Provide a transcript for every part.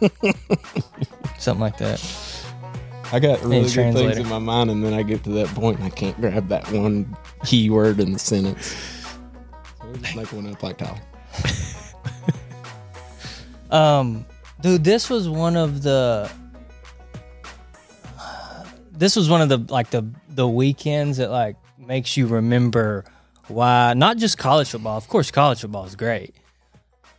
something like that. I got really good things in my mind, and then I get to that point, and I can't grab that one key word in the sentence. So just make one up like Tyler. Um, dude, this was one of the. This was one of the like the the weekends that like makes you remember why not just college football. Of course, college football is great,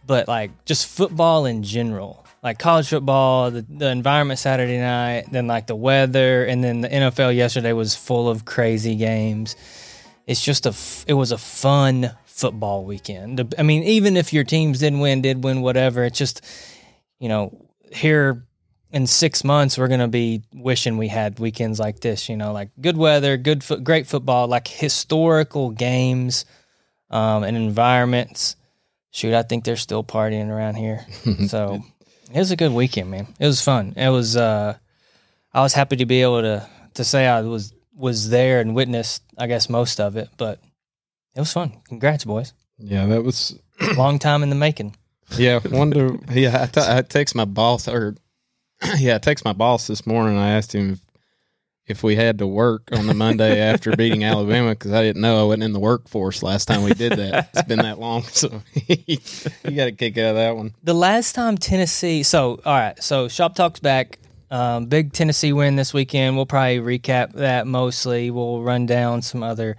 but like just football in general. Like college football, the, the environment Saturday night, then like the weather, and then the NFL yesterday was full of crazy games. It's just a f- it was a fun football weekend. I mean, even if your teams didn't win, did win, whatever. It's just you know here in six months we're gonna be wishing we had weekends like this. You know, like good weather, good foot, great football, like historical games um, and environments. Shoot, I think they're still partying around here. So it was a good weekend, man. It was fun. It was. uh I was happy to be able to to say I was was there and witnessed. I guess most of it, but it was fun. Congrats, boys. Yeah, that was. Long time in the making. Yeah, wonder. Yeah, I, t- I text my boss, or yeah, I text my boss this morning. I asked him if, if we had to work on the Monday after beating Alabama because I didn't know I wasn't in the workforce last time we did that. It's been that long, so you got to kick out of that one. The last time Tennessee, so all right, so Shop Talk's back. Um, big Tennessee win this weekend. We'll probably recap that mostly. We'll run down some other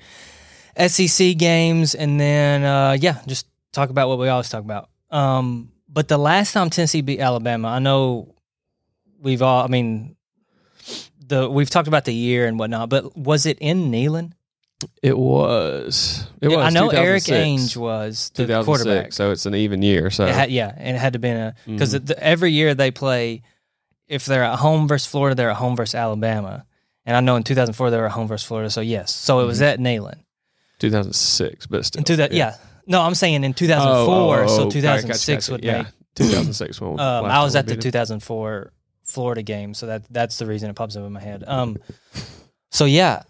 SEC games, and then uh, yeah, just talk about what we always talk about. Um, but the last time Tennessee beat Alabama, I know we've all. I mean, the we've talked about the year and whatnot, but was it in Neyland? It was. It was. I know Erik Ainge was the quarterback. So it's an even year. So It had, yeah, and it had to been a because Mhm. every year they play. If they're at home versus Florida, they're at home versus Alabama, and I know in 2004 they were at home versus Florida. So yes, so it was at Neyland 2006, but still. two that yeah. No, I'm saying in 2004. Oh, oh, oh, so gotcha, 2006 gotcha. would yeah. be. 2006 one. Um, I was at the 2004 Florida game, so that that's the reason it pops up in my head. Um, so yeah,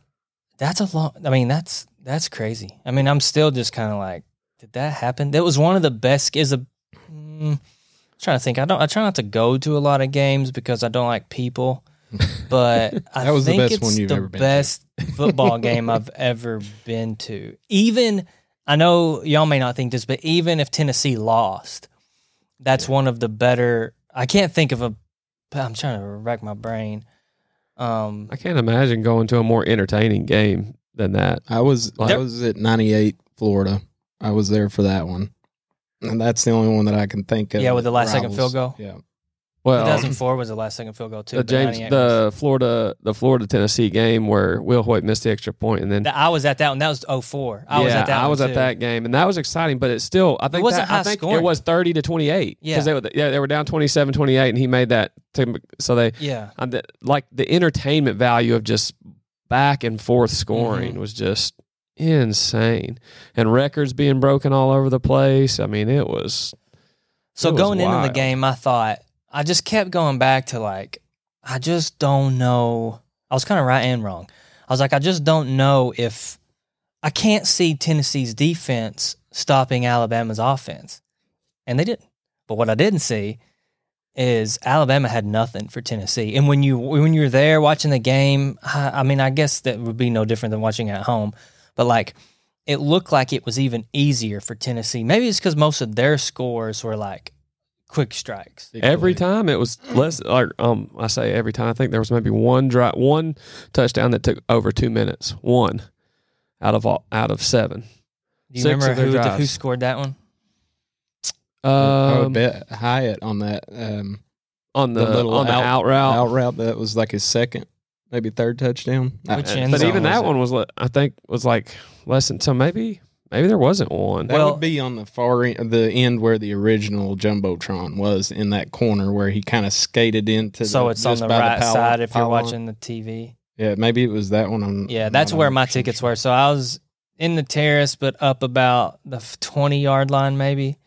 that's a long. I mean, that's that's crazy. I mean, I'm still just kind of like, did that happen? That was one of the best. Is a mm, trying to think. I don't. I try not to go to a lot of games because I don't like people. But I That was the think best it's one you've the ever been to. best football game I've ever been to. Even I know y'all may not think this, but even if Tennessee lost, that's one of the better. I can't think of a. I'm trying to rack my brain. Um, I can't imagine going to a more entertaining game than that. I was I was at 98 Florida. I was there for that one, and that's the only one that I can think of. Yeah, with the last second rivals. field goal? Yeah, Well, 2004 was the last second field goal too. the James, the Florida, the Florida Tennessee game where Wilhoit missed the extra point, and then That- I was at that one. That was 04. I yeah, was at that. I was at too. that game, and that was exciting. But it's still, I think wasn't that, I think scoring. it was thirty to twenty eight. Yeah. they were, yeah, they were down 27-28, and he made that. To, so they, Yeah, the, like the entertainment value of just back and forth scoring Mm-hmm. was just insane, and records being broken all over the place. I mean, it was. So It was going into the game, I thought I just kept going back to like I just don't know. I was kind of right and wrong. I was like, I just don't know if I can't see Tennessee's defense stopping Alabama's offense, and they didn't. But what I didn't see is Alabama had nothing for Tennessee. And when you when you're there watching the game, I, I mean, I guess that would be no different than watching at home. But like, it looked like it was even easier for Tennessee. Maybe it's because most of their scores were like quick strikes. Every time it was less, like um, I say every time. I think there was maybe one drive, one touchdown that took over two minutes. One out of all, out of seven. Do you Six remember who, the, who scored that one? I would Um, bet Hyatt on that um, on the, the little on the out- out, route. out route. That was like his second, maybe third touchdown. Which Uh, end but zone even that it? one was, I think, was like less than. So maybe, maybe there wasn't one. That Well- would be on the far end, the end where the original jumbotron was in that corner where he kind of skated into. So the, it's on the by right power- side if you're watching the TV. Yeah, maybe it was that one. I'm, Yeah, I'm that's where my 100% tickets were. So I was in the terrace, but up about the 20 yard line, maybe.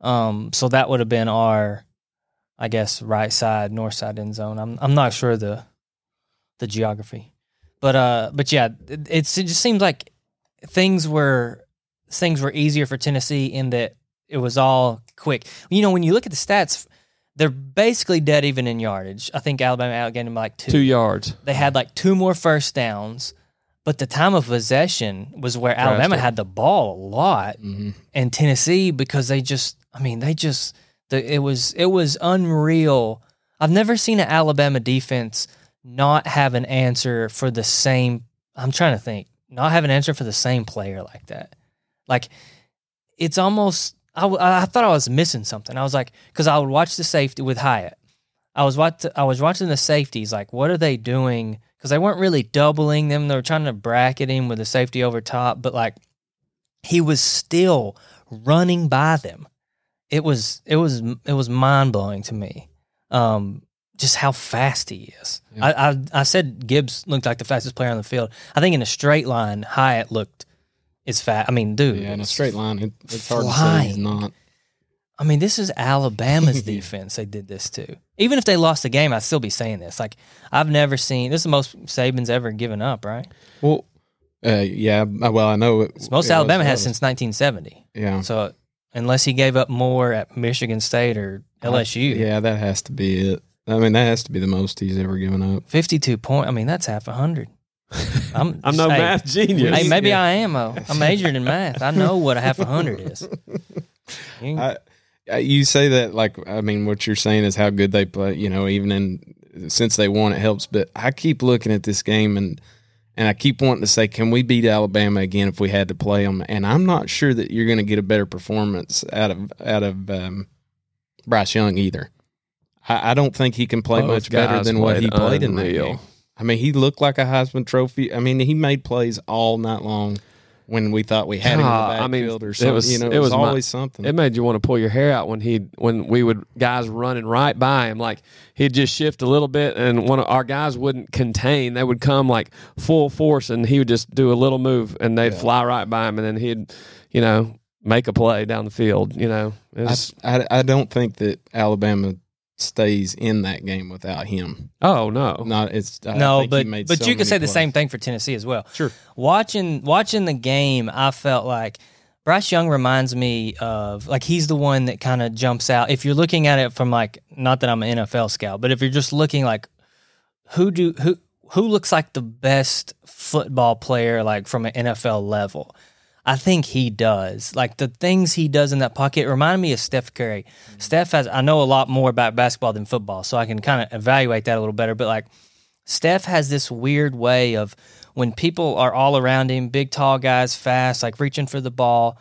Um, so that would have been our, I guess, right side, north side end zone. I'm I'm not sure the the geography, but uh, but yeah, it, it's it just seems like things were things were easier for Tennessee in that it was all quick. You know, when you look at the stats, they're basically dead even in yardage. I think Alabama outgained them by like two. Two yards. They had like two more first downs, but the time of possession was where Alabama had the ball a lot, Mhm. and Tennessee because they just, I mean, they just, the, it was it was unreal. I've never seen an Alabama defense not have an answer for the same. I'm trying to think, not have an answer for the same player like that. Like it's almost. I, w- I thought I was missing something. I was like, because I would watch the safety with Hyatt. I was watch I was watching the safeties. Like, what are they doing? Because they weren't really doubling them. They were trying to bracket him with the safety over top, but like he was still running by them. It was it was it was mind blowing to me. Um, just how fast he is. Yeah. I, I I said Gibbs looked like the fastest player on the field. I think in a straight line, Hyatt looked is fast. I mean, dude, Yeah, in a straight line, it, it's hard to say he's not. I mean, this is Alabama's defense. They did this to. Even if they lost the game, I'd still be saying this. Like, I've never seen this is the most Saban's ever given up, right? Well, uh, yeah. uh, Well, I know it, It's most it was Alabama has close. since 1970. Yeah. So, unless he gave up more at Michigan State or LSU, Yeah, that has to be it. I mean, that has to be the most he's ever given up. 52 point. I mean, that's half a hundred. I'm, I'm no hey, math genius. Hey, maybe Yeah. I am. Oh, I majored in math. I know what a half a hundred is. You- I, you say that like I mean, what you're saying is how good they play. You know, even in since they won, it helps. But I keep looking at this game and and I keep wanting to say, can we beat Alabama again if we had to play them? And I'm not sure that you're going to get a better performance out of out of um, Bryce Young either. I, I don't think he can play Both much better than what he played played in that game. I mean, he looked like a Heisman Trophy. I mean, he made plays all night long when we thought we had him in God, the ah, I mean, backfield or it was- you know, it, it was, was my- always something. It made you want to pull your hair out when he when we would guys running right by him like he'd just shift a little bit and one of our guys wouldn't contain they would come like full force and he would just do a little move and they'd Yeah. fly right by him and then he'd you know make a play down the field you know It I, I, I don't think that Alabama stays in that game without him. oh no Not it's I no, but but so you could many say the same thing for Tennessee as well. Sure. Watching watching the game, I felt like Bryce Young reminds me of like he's the one that kind of jumps out. If you're looking at it from like not that I'm an NFL scout, but if you're just looking like who do who who looks like the best football player like from an NFL level. I think he does. Like the things he does in that pocket remind me of Steph Curry. Mm-hmm. Steph has I know a lot more about basketball than football, so I can kind of evaluate that a little better, but like Steph has this weird way of when people are all around him, big, tall guys, fast, like reaching for the ball,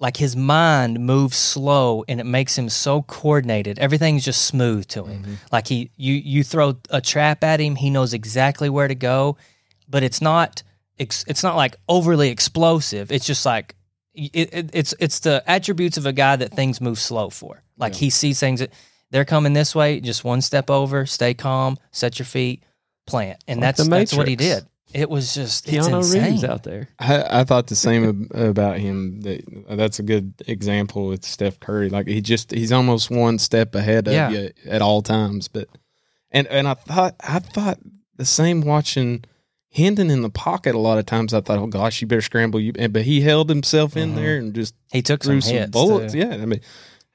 like his mind moves slow and it makes him so coordinated. Everything's just smooth to him. Mm-hmm. Like he, you, you throw a trap at him, he knows exactly where to go, but it's not, ex- it's not like overly explosive. It's just like it, it, it's it's the attributes of a guy that things move slow for. Like he sees things that they're coming this way, just one step over, stay calm, set your feet, plant, and Like that's that's what he did. It was just it's Keanu insane. Reeves out there I, I thought the same ab- about him. That that's a good example with Steph Curry. Like he just he's almost one step ahead of Yeah. you at all times. But and and I thought I thought the same watching Hendon in the pocket. A lot of times I thought, oh gosh, you better scramble. You but he held himself in Mhm. there and just He took threw some some bullets. too. Yeah, I mean.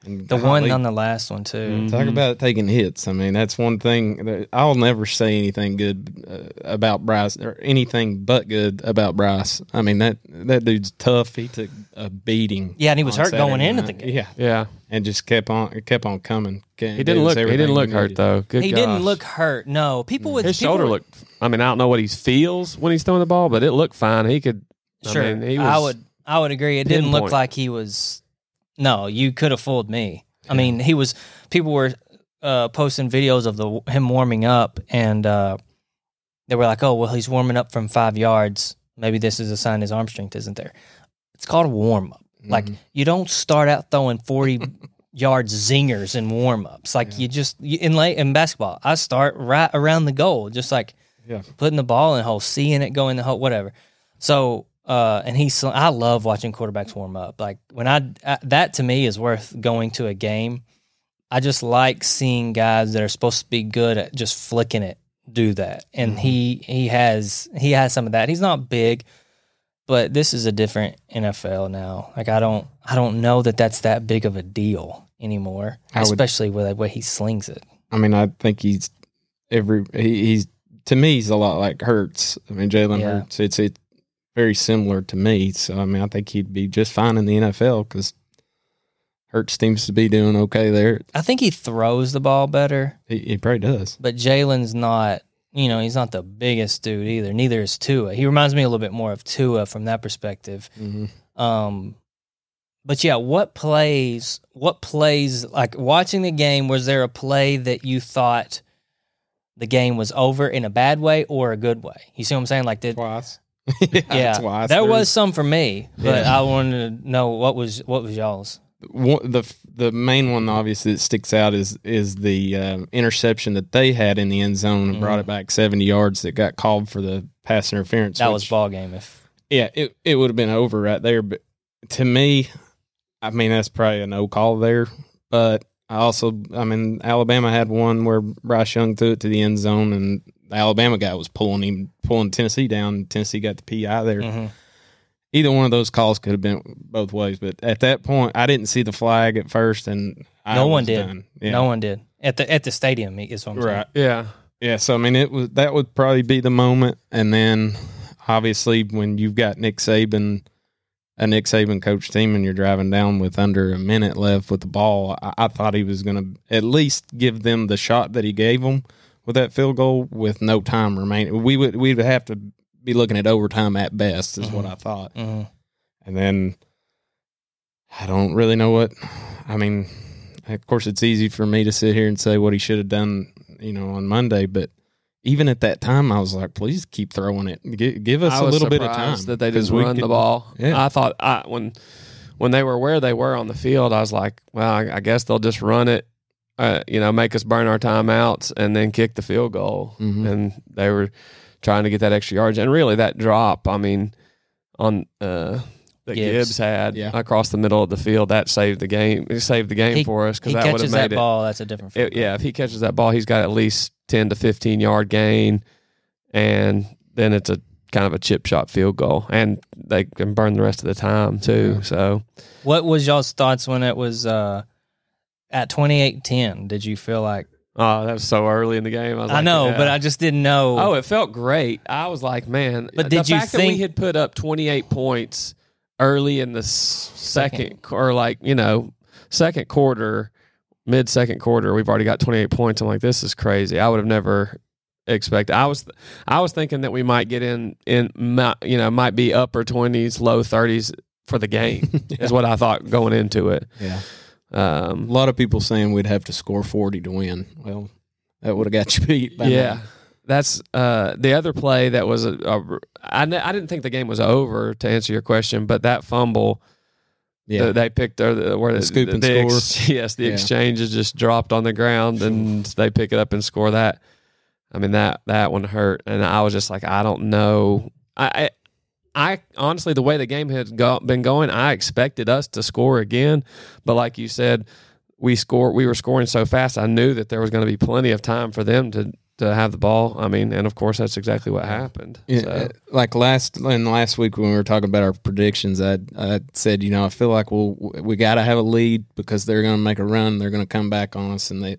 And The golly, one on the last one too. Mhm. Talk about taking hits. I mean, that's one thing that I'll never say anything good uh, about Bryce or anything but good about Bryce. I mean that that dude's tough. He took a beating. Yeah, and he was on hurt going Saturday into the game. Yeah, yeah and just kept on kept on coming. he didn't look he didn't look hurt though Good he didn't look hurt. No, people with his people shoulder would- looked I mean I don't know what he feels when he's throwing the ball but it looked fine he could Sure, I mean, he I would I would agree. It didn't look like he was. No, you could have fooled me. I mean, he was. People were uh, posting videos of the him warming up, and uh, they were like, "Oh, well, he's warming up from five yards. Maybe this is a sign his arm strength isn't there." It's called a warm up. Like Mhm. you don't start out throwing forty yards zingers in warm ups. Like Yeah. you just you, in late in basketball, I start right around the goal, just like Yeah. putting the ball in the hole, seeing it go in the hole, whatever. So, uh, and he's I love watching quarterbacks warm up. Like when I uh, that to me is worth going to a game. I just like seeing guys that are supposed to be good at just flicking it do that, and he he has he has some of that. He's not big, but this is a different NFL now. Like I don't I don't know that that's that big of a deal. anymore, I would- especially with the way he slings it. I mean, I think he's every he, he's to me he's a lot like Hurts. I mean, Jalen Yeah. Hurts. It's it's very similar to me. So I mean, I think he'd be just fine in the NFL because Hurts seems to be doing okay there. I think he throws the ball better, He, he probably does. but Jalen's not. You know, he's not the biggest dude either. Neither is Tua. He reminds me a little bit more of Tua from that perspective. hmm Um, but yeah, what plays? What plays? Like watching the game, was there a play that you thought the game was over in a bad way or a good way? You see what I'm saying? Like did Twice. yeah, there There's- was some for me, but Yeah. I wanted to know what was what was y'all's. one, the the main one obviously that sticks out is is the um, interception that they had in the end zone and brought Mhm. it back seventy yards that got called for the pass interference. That was ball game. If yeah, it it would have been over right there. But to me, I mean that's probably a no call there. But I also, I mean, Alabama had one where Bryce Young threw it to the end zone, and the Alabama guy was pulling him, pulling Tennessee down. And Tennessee got the PI there. Mhm. Either one of those calls could have been both ways. But at that point, I didn't see the flag at first, and I No one was did. Yeah. no one did at the at the stadium, is what I'm saying. right. Yeah. Yeah, so I mean, it was that would probably be the moment, and then obviously when you've got Nick Saban, a Nick Saban coach team, and you're driving down with under a minute left with the ball, I, I thought he was going to at least give them the shot that he gave them with that field goal with no time remaining. We would we would have to be looking at overtime at best, is what I thought, Mhm. and then I don't really know what. I mean, of course, it's easy for me to sit here and say what he should have done, you know, on Monday. But even at that time, I was like, please keep throwing it. Give, give us I a was little bit of time that they 'cause didn't we run the ball. Yeah. I thought I, when when they were where they were on the field, I was like, well, I, I guess they'll just run it, uh, you know, make us burn our timeouts and then kick the field goal. Mhm. And they were trying to get that extra yards. And really, that drop, I mean, on uh, that Gibbs. Gibbs, had Yeah. across the middle of the field, that saved the game. It saved the game He- for us because that would catches have that made it. ball. That's a different. It- yeah, if he catches that ball, he's got at least ten to fifteen yard gain, and then it's a kind of a chip shot field goal, and they can burn the rest of the time too. Yeah. So What was y'all's thoughts when it was uh, at 28-10? Did you feel like oh, that was so early in the game. I, was I like, know, yeah. but I just didn't know. oh, it felt great. I was like, man. But the did you fact that think- we had put up twenty eight points early in the s- second or like you know second quarter, mid second quarter, we've already got twenty eight points. I'm like, this is crazy. I would have never expected. I was I was thinking that we might get in in you know might be upper twenties, low thirties for the game is what I thought going into it. Yeah. Um, A lot of people saying we'd have to score 40 to win. Well, that would have got you beat. Yeah. now. That's uh, the other play that was a, a I, I didn't think the game was over to answer your question, but that fumble Yeah. that they picked or the, where The the, scoop and the score. yes, the Yeah. exchange is just dropped on the ground and they pick it up and score that. I mean that that one hurt, and I was just like, I don't know. I I, I honestly, the way the game had go, been going, I expected us to score again, but like you said, we score. We were scoring so fast. I knew that there was going to be plenty of time for them to to have the ball. I mean, and of course, that's exactly what happened. Yeah, So- uh, like last and last week when we were talking about our predictions, I I said, you know, I feel like we'll we got to have a lead because they're going to make a run, they're going to come back on us, and they,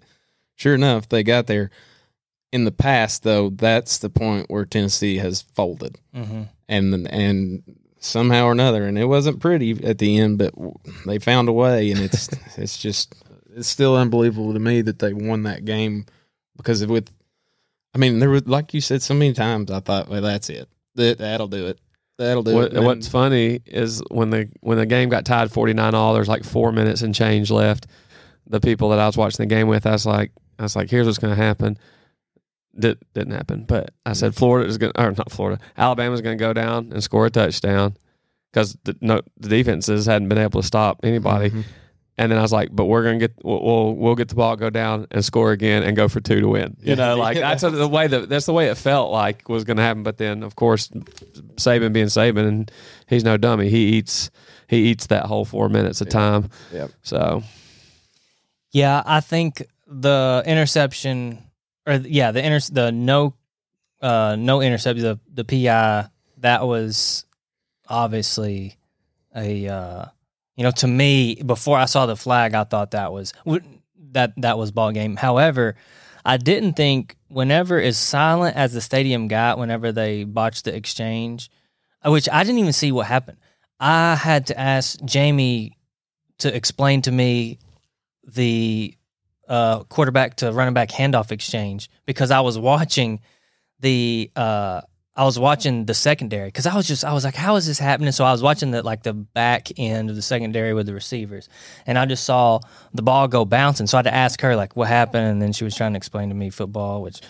sure enough, they got there. In the past, though, that's the point where Tennessee has folded, Mhm. and and somehow or another, and it wasn't pretty at the end, but they found a way, and it's it's just it's still unbelievable to me that they won that game because with I mean, there was like you said so many times. I thought, well, that's it. That that'll do it. That'll do What, it. And what's funny is when the when the game got tied forty nine all, there's like four minutes and change left. The people that I was watching the game with, I was like, I was like, here's what's going to happen. Did, didn't happen, but I said Florida is going, to, or not Florida, Alabama's going to go down and score a touchdown because the, no, the defenses hadn't been able to stop anybody. Mhm. And then I was like, but we're gonna get we'll we'll, we'll get the ball, go down and score again, and go for two to win. You know, like Yeah. that's the way that that's the way it felt like was gonna happen. But then, of course, Saban being Saban, and he's no dummy. He eats he eats that whole four minutes of time. Yep. So Yeah, I think the interception, or yeah, the inter the no, uh, no interception, the the PI that was obviously a uh, You know, to me, before I saw the flag, I thought that was that that was ball game. However, I didn't think whenever as silent as the stadium got whenever they botched the exchange, uh, which I didn't even see what happened. I had to ask Jamie to explain to me the uh, quarterback to running back handoff exchange because I was watching the uh, I was watching the secondary because I was just I was like, how is this happening? So I was watching the like the back end of the secondary with the receivers, and I just saw the ball go bouncing. So I had to ask her like what happened, and then she was trying to explain to me football, which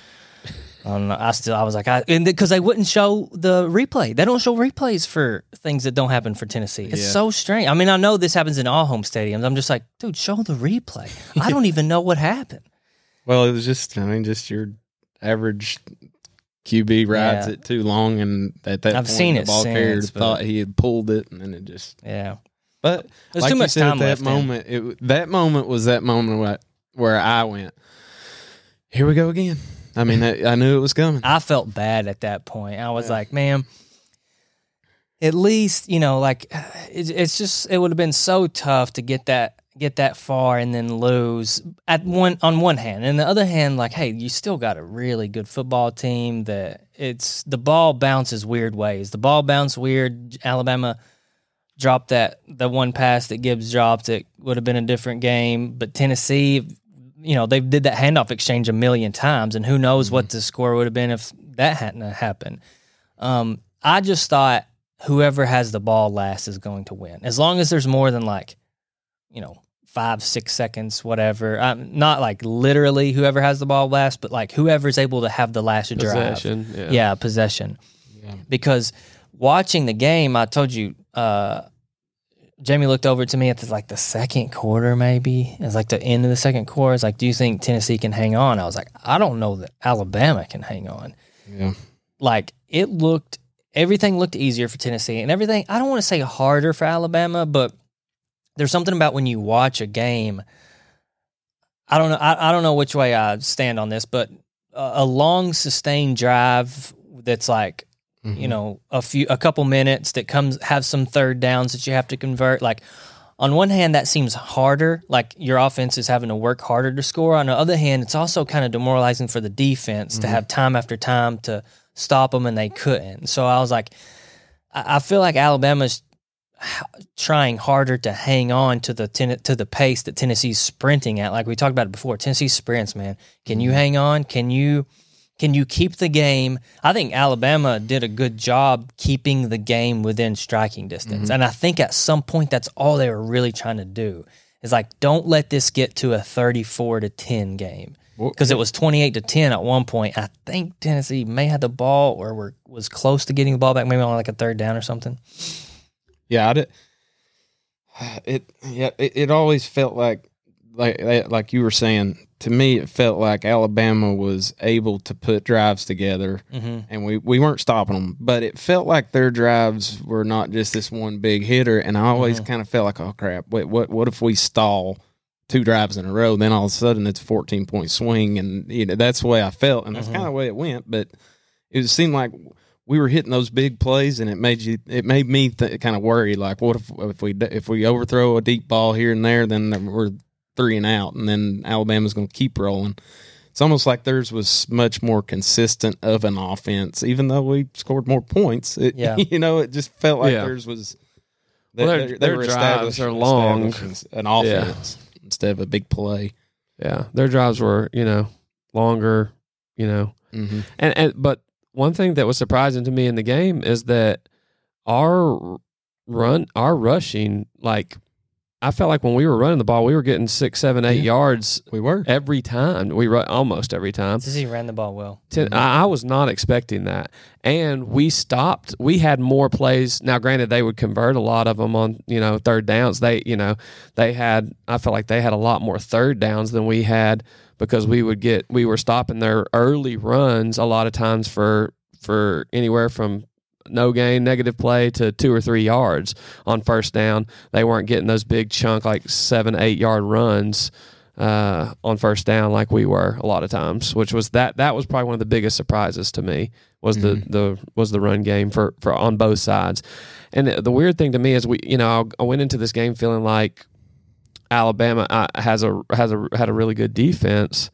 I don't know. I still I was like, I because they wouldn't show the replay. They don't show replays for things that don't happen for Tennessee. It's Yeah. so strange. I mean, I know this happens in all home stadiums. I'm just like, dude, show the replay. I don't even know what happened. Well, it was just, I mean, just your average QB rides Yeah. it too long, and at that I've point, seen the it ball carrier thought he had pulled it, and then it just. Yeah, But there's like too much time at that left. moment. It that moment was that moment where, where I went. Here we go again. I mean, I, I knew it was coming. I felt bad at that point. I was Yeah. like, man, at least you know, like it's, it's just it would have been so tough to get that get that far and then lose at one on one hand, and the other hand, like, hey, you still got a really good football team. That it's the ball bounces weird ways. The ball bounced weird. Alabama dropped that the one pass that Gibbs dropped. It would have been a different game, but Tennessee you know, they did that handoff exchange a million times, and who knows what the score would have been if that hadn't happened. Um, I just thought whoever has the ball last is going to win, as long as there's more than like, you know, five, six seconds, whatever. Um, not like literally whoever has the ball last, but like whoever's able to have the last drive. Possession. Yeah. Yeah, possession. Yeah. Because watching the game, I told you, uh, Jamie looked over to me at the, like the second quarter, maybe. It was like the end of the second quarter. It's like, do you think Tennessee can hang on? I was like, I don't know that Alabama can hang on. Yeah. Like it looked, everything looked easier for Tennessee, and everything. I don't want to say harder for Alabama, but there's something about when you watch a game. I don't know. I, I don't know which way I stand on this, but a, a long sustained drive that's like Mm-hmm. you know a few a couple minutes that comes have some third downs that you have to convert like on one hand that seems harder like your offense is having to work harder to score on the other hand it's also kind of demoralizing for the defense to have time after time to stop them and they couldn't so i was like i, I feel like alabama's trying harder to hang on to the ten, to the pace that tennessee's sprinting at like we talked about it before tennessee sprints man can you mm-hmm. hang on can you can you keep the game? I think Alabama did a good job keeping the game within striking distance. Mm-hmm. And I think at some point that's all they were really trying to do. Is like don't let this get to a 34 to 10 game. Because it was 28 to 10 at one point. I think Tennessee may have the ball or were, was close to getting the ball back, maybe on like a third down or something. Yeah, I did. It yeah, it, it always felt like like like you were saying. To me, it felt like Alabama was able to put drives together, Mm-hmm. and we, we weren't stopping them. But it felt like their drives were not just this one big hitter. And I always Mm-hmm. kind of felt like, oh crap, wait, what what if we stall two drives in a row? Then all of a sudden it's a fourteen point swing, and you know that's the way I felt, and that's Mhm. kind of the way it went. But it seemed like we were hitting those big plays, and it made you it made me th- kind of worry. Like, what if if we if we overthrow a deep ball here and there, then we're three and out, and then Alabama's going to keep rolling. It's almost like theirs was much more consistent of an offense, even though we scored more points. It, Yeah. you know, it just felt like Yeah. theirs was. Well, they- their- they- they their were drives are long. an offense instead of a big play. Yeah. Their drives were, you know, longer, you know. Mm-hmm. And, and but one thing that was surprising to me in the game is that our run, our rushing, like I felt like when we were running the ball, we were getting six, seven, eight Yeah. yards We were. every time. We run almost every time. he ran the ball well. Ten, I, I was not expecting that, and we stopped. We had more plays. Now, granted, they would convert a lot of them on you know third downs. They you know they had. I felt like they had a lot more third downs than we had because we would get we were stopping their early runs a lot of times for for anywhere from no gain negative play to two or three yards on first down. They weren't getting those big chunk like seven eight yard runs uh, on first down like we were a lot of times, which was that that was probably one of the biggest surprises to me was the the was the run game for for on both sides. And the, the weird thing to me is we you know I went into this game feeling like Alabama uh, has a has a had a really good defense.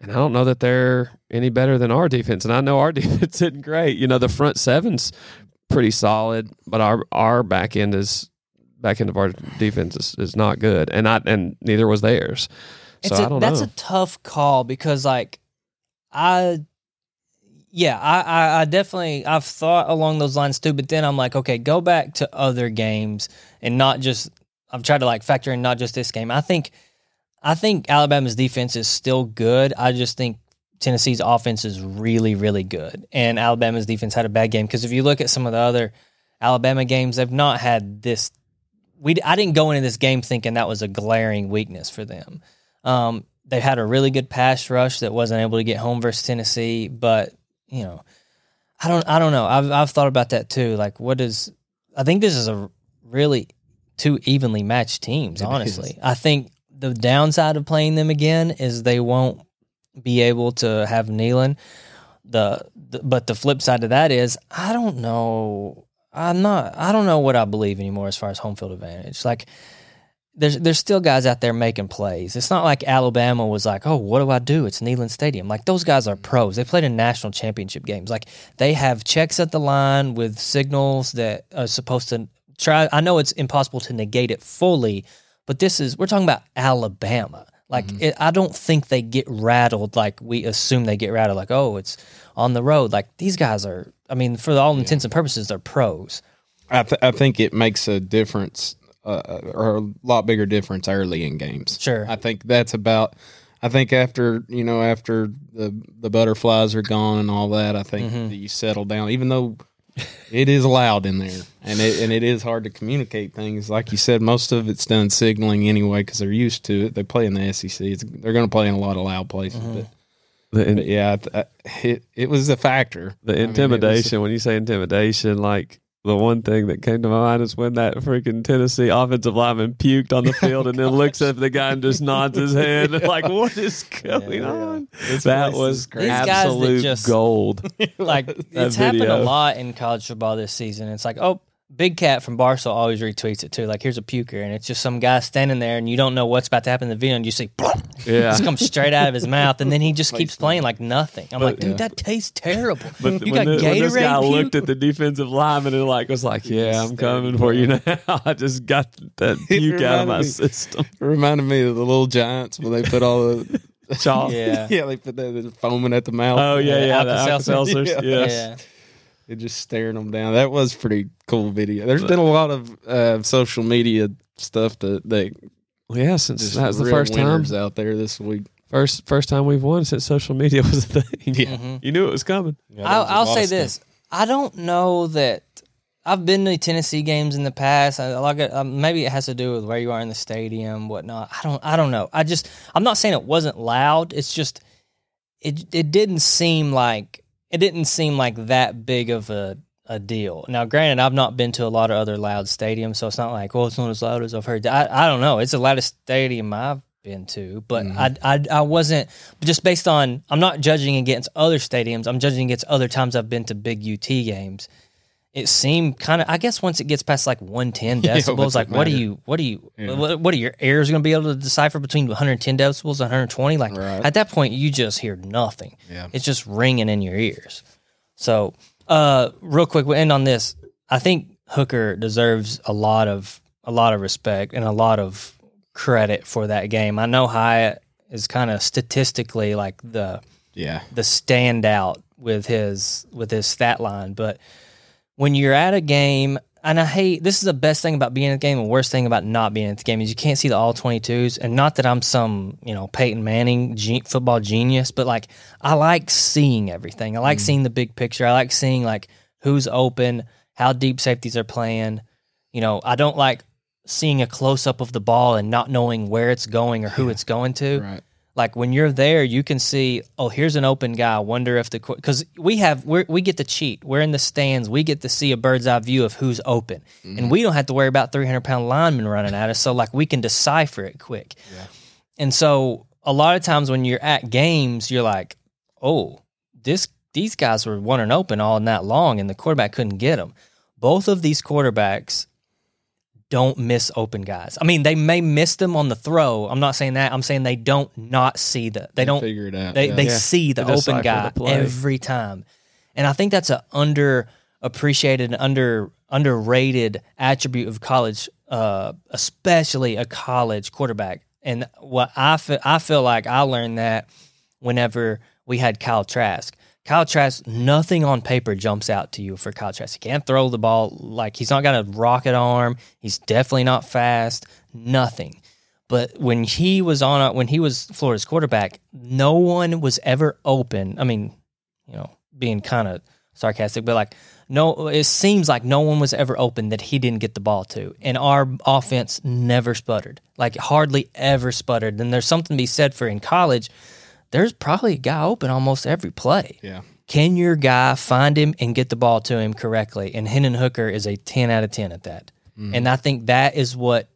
And I don't know that they're any better than our defense. And I know our defense isn't great. You know, the front seven's pretty solid, but our our back end is back end of our defense is, is not good. And I and neither was theirs. So It's I a, that's know. a tough call because like I yeah, I, I I definitely I've thought along those lines too, but then I'm like, okay, go back to other games and not just I've tried to like factor in not just this game. I think I think Alabama's defense is still good. I just think Tennessee's offense is really, really good. And Alabama's defense had a bad game. Because if you look at some of the other Alabama games, they've not had this we I didn't go into this game thinking that was a glaring weakness for them. Um, they had a really good pass rush that wasn't able to get home versus Tennessee, but you know, I don't I don't know. I've I've thought about that too. Like, what is? I think this is a really two evenly matched teams. It honestly, is. I think the downside of playing them again is they won't be able to have Neyland. The, the but the flip side of that is I don't know. I'm not. I don't know what I believe anymore as far as home field advantage. Like there's there's still guys out there making plays. It's not like Alabama was like, oh, what do I do? It's Neyland Stadium. Like those guys are pros. They played in national championship games. Like they have checks at the line with signals that are supposed to try. I know it's impossible to negate it fully, but this is we're talking about Alabama. Like it, I don't think they get rattled like we assume they get rattled. Like oh, it's on the road. Like these guys are. I mean, for all intents and purposes, they're pros. I, th- I think it makes a difference uh, or a lot bigger difference early in games. Sure. I think that's about. I think after you know after the the butterflies are gone and all that, I think Mm-hmm. that you settle down. Even though it is loud in there and it and it is hard to communicate things. Like you said, most of it's done signaling anyway because they're used to it. They play in the SEC. It's, they're going to play in a lot of loud places. Mm-hmm. But, The, in- but yeah, I th- I- it it was a factor. the I mean, it was- intimidation. when you say intimidation, like the one thing that came to my mind is when that freaking Tennessee offensive lineman puked on the oh field and then looks at the guy and just nods his head like, "What is going Yeah. on?" This That was is crazy. These guys that absolute just- gold. like it's happened a lot in college football this season. It's like, oh, Big Cat from Barstool always retweets it too. Like, here's a puker, and it's just some guy standing there, and you don't know what's about to happen in the video, and you see, Yeah. just comes straight out of his mouth, and then he just keeps playing like nothing. I'm like, dude, yeah. that tastes terrible. But you when, got the- when this guy puke? looked at the defensive lineman and like was like, "Yeah, I'm coming for you now." I just got that puke out of my me- system. It reminded me of the little giants when they put all the Chalk. Yeah. yeah, they put that foaming at the mouth. Oh yeah, yeah, the Alka-Seltzer. Alka-Seltzers. Yeah. Yes. Yeah. They're just staring them down. That was pretty cool video. There's been a lot of uh, social media stuff that they yeah, since just that was the first time, out there this week. first first time we've won since social media was a thing. Yeah. Mm-hmm. You knew it was coming. I'll, I'll say this: I don't know that I've been to Tennessee games in the past. I like it, um, maybe it has to do with where you are in the stadium, whatnot. I don't. I don't know. I just. I'm not saying it wasn't loud. It's just it. It didn't seem like it didn't seem like that big of a a deal. Now, granted, I've not been to a lot of other loud stadiums, so it's not like, well, it's not as loud as I've heard. I I don't know. It's the loudest stadium I've been to, but mm-hmm. I, I I wasn't just based on. I'm not judging against other stadiums. I'm judging against other times I've been to big UT games. It seemed kind of. I guess once it gets past like 110 Yeah, decibels, like what do you, what do you, Yeah. what, what are your ears going to be able to decipher between 110 decibels and 120? Like Right. at that point, you just hear nothing. Yeah. It's just ringing in your ears. So, uh, real quick, we'll end on this. I think Hooker deserves a lot of a lot of respect and a lot of credit for that game. I know Hyatt is kind of statistically like the Yeah. the standout with his with his stat line, but when you're at a game, and I hate this is the best thing about being at the game, and worst thing about not being at the game is you can't see the all 22s. And not that I'm some you know Peyton Manning ge- football genius, but like I like seeing everything. I like mm. seeing the big picture. I like seeing like who's open, how deep safeties are playing. You know, I don't like seeing a close up of the ball and not knowing where it's going or who it's going to Right. Like when you're there you can see oh here's an open guy. I wonder if the because we have we're, we get to cheat. We're in the stands. We get to see a bird's eye view of who's open. And mm-hmm. we don't have to worry about 300 pound linemen running at us so like we can decipher it quick. And so a lot of times when you're at games, you're like, oh, this these guys were one and open all night long, and the quarterback couldn't get them. Both of these quarterbacks don't miss open guys. I mean, they may miss them on the throw. I'm not saying that. I'm saying they don't not see the. They don't figure it out. they yeah. they Yeah. see the They open guy the every time, and I think that's a underappreciated, under underrated attribute of college, uh, especially a college quarterback. And what I feel, I feel like I learned that whenever we had Kyle Trask. Kyle Trask, nothing on paper jumps out to you for Kyle Trask. He can't throw the ball like he's not got a rocket arm. He's definitely not fast. Nothing. But when he was on, when he was Florida's quarterback, no one was ever open. I mean, you know, being kind of sarcastic, but like, no, it seems like no one was ever open that he didn't get the ball to. And our offense never sputtered, like hardly ever sputtered. And there's something to be said for in college, there's probably a guy open almost every play. yeah. Can your guy find him and get the ball to him correctly? And Hendon Hooker is a 10 out of 10 at that. Mm-hmm. And I think that is what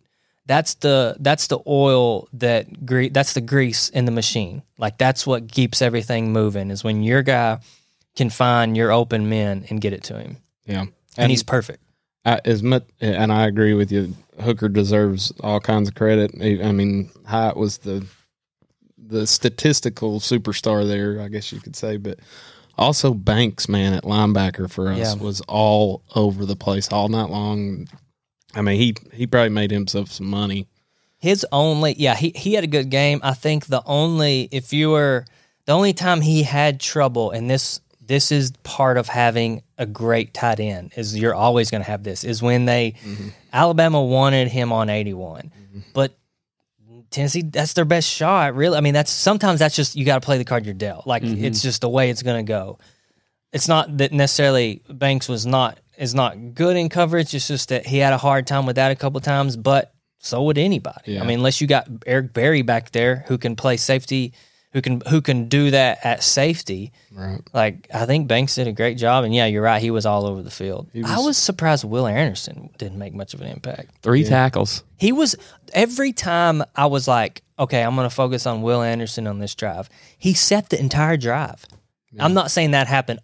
that's the that's the oil that gre- that's the grease in the machine. Like that's what keeps everything moving is when your guy can find your open men and get it to him. Yeah. And, he's perfect. I, as much, and I agree with you. Hooker deserves all kinds of credit. I mean, Hyatt was the the statistical superstar there, I guess you could say, but also Banks, man, at linebacker for us Yeah. was all over the place all night long. I mean, he he probably made himself some money. His only, yeah, he, he had a good game. I think the only, if you were, the only time he had trouble, and this this is part of having a great tight end, is you're always going to have this, is when they, mm-hmm. Alabama wanted him on 81, mm-hmm. but Tennessee, that's their best shot, really. I mean, that's sometimes that's just, you got to play the card you're dealt. Like, mm-hmm. it's just the way it's going to go. It's not that necessarily Banks was not, is not good in coverage. It's just that he had a hard time with that a couple times, but so would anybody. Yeah. I mean, unless you got Eric Berry back there who can play safety, who can who can do that at safety. Right. Like I think Banks did a great job, and yeah, you're right. He was all over the field. I was- was surprised Will Anderson didn't make much of an impact. Three tackles. He was every time I was like, okay, I'm going to focus on Will Anderson on this drive. He set the entire drive. I'm not saying that happened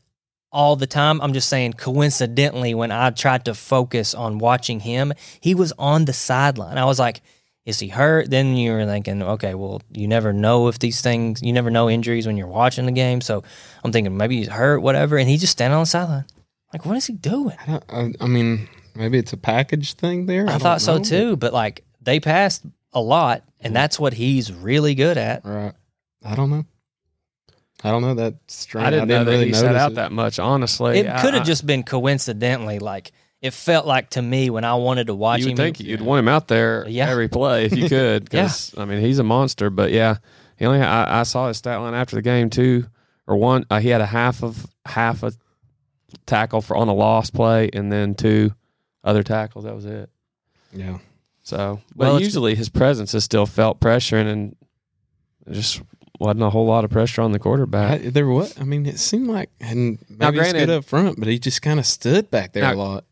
all the time. I'm just saying coincidentally, when I tried to focus on watching him, he was on the sideline. I was like, is he hurt? Then you're thinking, okay, well, you never know if these things, you never know injuries when you're watching the game. So I'm thinking maybe he's hurt, whatever. And he just standing on the sideline. Like, what is he doing? I, don't, I, I mean, maybe it's a package thing there. I, don't thought so know. too, but like they passed a lot, and that's what he's really good at. Right. I don't know. I don't know that strange. I didn't, know that really he set notice out it. that much. Honestly, It could have just been coincidentally like it felt like to me when I wanted to watch You him. would think you'd want him out there Yeah. every play if you could. Because I mean, he's a monster. But yeah, he only. I, I saw his stat line after the game too, or one. Uh, he had a half of half a tackle for on a lost play, and then two other tackles. That was it. Yeah. So, but Well, it's- usually his presence is still felt pressuring, and there just wasn't a whole lot of pressure on the quarterback. I, there was. I mean, it seemed like, and maybe he's granted- good up front, but he just kind of stood back there Now- a lot.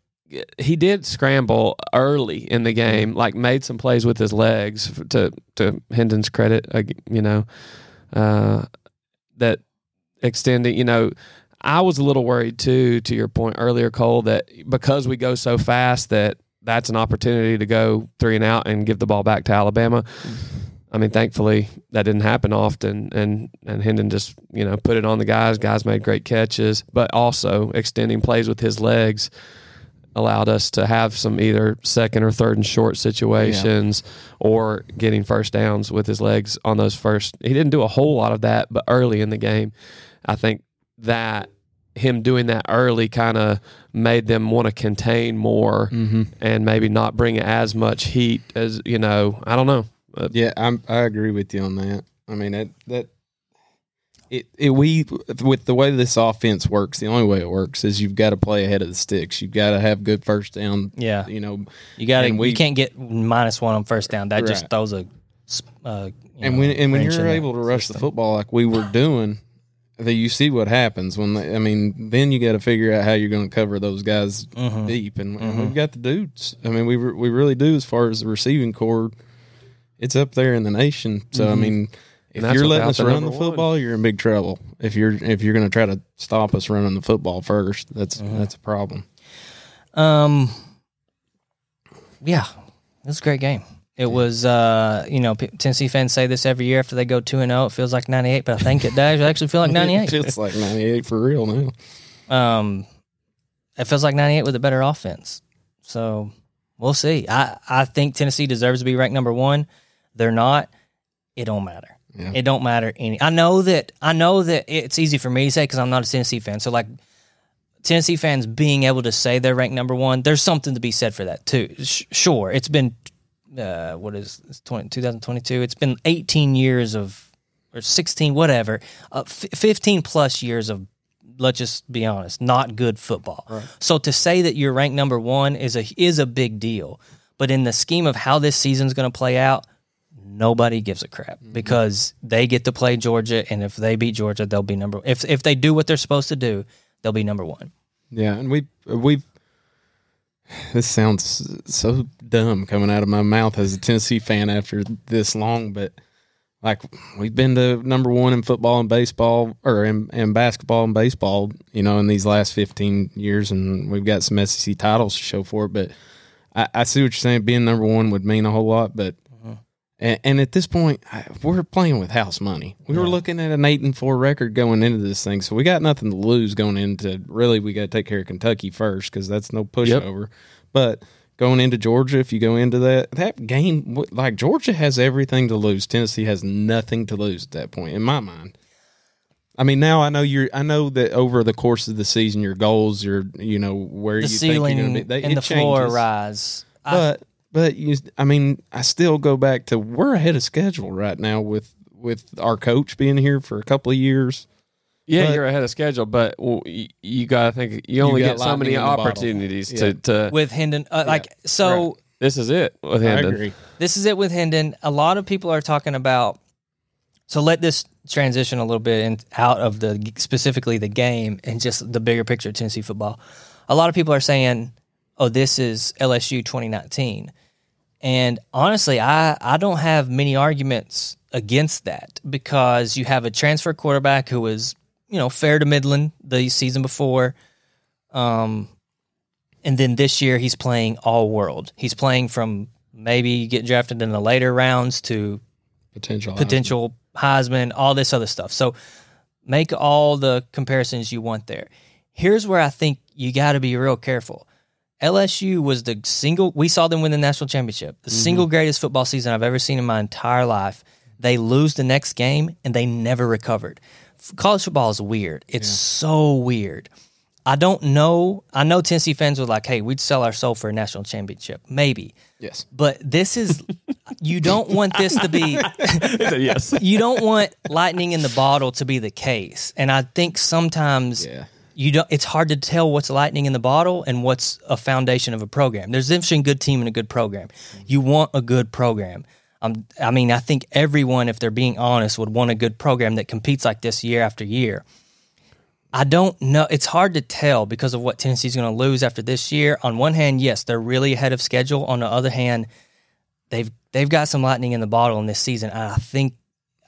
He did scramble early in the game, like made some plays with his legs to to Hendon's credit, uh, you know, uh, that extending, you know, I was a little worried too, to your point earlier, Cole, that because we go so fast that that's an opportunity to go three and out and give the ball back to Alabama. I mean, thankfully that didn't happen often, and and Hendon just you know put it on the guys. Guys made great catches, but also extending plays with his legs allowed us to have some either second or third and short situations or getting first downs with his legs on those first. He didn't do a whole lot of that, but early in the game, I think that him doing that early kind of made them want to contain more Mm-hmm. and maybe not bring as much heat as you know. I don't know. But Yeah, I'm, I agree with you on that. I mean, that that it, it we with the way this offense works, the only way it works is you've got to play ahead of the sticks. You've got to have good first down. Yeah, You know, you got to. we- You can't get minus one on first down. That just throws a. Uh, and know, when and when you're able to rush the football like we were doing, that you see what happens when they, I mean, then you got to figure out how you're going to cover those guys Mhm. deep, and, and we've got the dudes. I mean, we we really do as far as the receiving corps. it's up there in the nation. So I mean, if that's you're letting us the run number the one. football, you're in big trouble. If you're if you're going to try to stop us running the football first, that's that's a problem. Um, yeah, it was a great game. It was, uh, you know, P- Tennessee fans say this every year after they go two and zero. It feels like ninety eight, but I think it does actually feel like ninety eight. It eight. feels like 98 for real now. Um, it feels like ninety eight with a better offense. So we'll see. I I think Tennessee deserves to be ranked number one. They're not. It don't matter. Yeah. It don't matter any. I know that. I know that it's easy for me to say because I'm not a Tennessee fan. So like. Tennessee fans being able to say they're ranked number one, there's something to be said for that too. Sh- sure, it's been uh, what is it's 20, 2022? It's been 18 years of or 16, whatever, uh, f- 15 plus years of let's just be honest, not good football. So to say that you're ranked number one is a is a big deal. But in the scheme of how this season's going to play out, nobody gives a crap mm-hmm. because they get to play Georgia, and if they beat Georgia, they'll be number. If if they do what they're supposed to do, they'll be number one. Yeah, and we we this sounds so dumb coming out of my mouth as a Tennessee fan after this long, but like we've been to number one in football and baseball or in, in basketball and baseball, you know, in these last fifteen years, and we've got some SEC titles to show for it. But I, I see what you're saying. Being number one would mean a whole lot, but. And, and at this point, I- we're playing with house money. We were looking at an eight and four record going into this thing, so we got nothing to lose going into. Really, we got to take care of Kentucky first because that's no pushover. But going into Georgia, if you go into that that game, like Georgia has everything to lose, Tennessee has nothing to lose at that point, in my mind. I mean, now I know you're. I know that over the course of the season, your goals, your you know where The you ceiling think you're gonna be, they, and it the floor changes. rise. I- But but you, I mean, I still go back to we're ahead of schedule right now with with our coach being here for a couple of years. Yeah, But- you're ahead of schedule, but well, you, you got to think you only got get so many in the bottle. opportunities Yeah. to, to. with Hendon, uh, like so. this is it with I Hendon. agree. this is it with Hendon. A lot of people are talking about. So let this transition a little bit in, out of the specifically the game and just the bigger picture of Tennessee football. A lot of people are saying, "Oh, this is LSU 2019," and honestly, I I don't have many arguments against that because you have a transfer quarterback who was you know fair to Midland the season before. Um, and then this year he's playing all world. He's playing from maybe get drafted in the later rounds to Potential. potential Heisman, all this other stuff. So make all the comparisons you want there. Here's where I think you got to be real careful. LSU was the single we saw them win the national championship. The mm-hmm. single greatest football season I've ever seen in my entire life. They lose the next game and they never recovered. College football is weird. It's so weird. I don't know. I know Tennessee fans were like, "Hey, we'd sell our soul for a national championship." Maybe. Yes. But this is you don't want this to be yes. you don't want lightning in the bottle to be the case. And I think sometimes Yeah. You don't it's hard to tell what's lightning in the bottle and what's a foundation of a program. There's a difference between good team and a good program. You want a good program. Um, I mean, I think everyone, if they're being honest, would want a good program that competes like this year after year. I don't know. It's hard to tell because of what Tennessee's going to lose after this year. On one hand, yes, they're really ahead of schedule. On the other hand, they've they've got some lightning in the bottle in this season. I think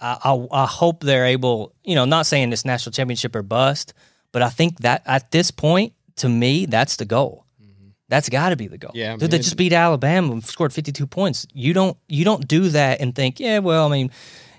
I, I I hope they're able. You know, not saying this national championship or bust, but I think that at this point, to me, that's the goal. Mm-hmm. That's got to be the goal. Yeah, I mean, they just beat Alabama and scored fifty two points. You don't you don't do that and think, yeah, well, I mean,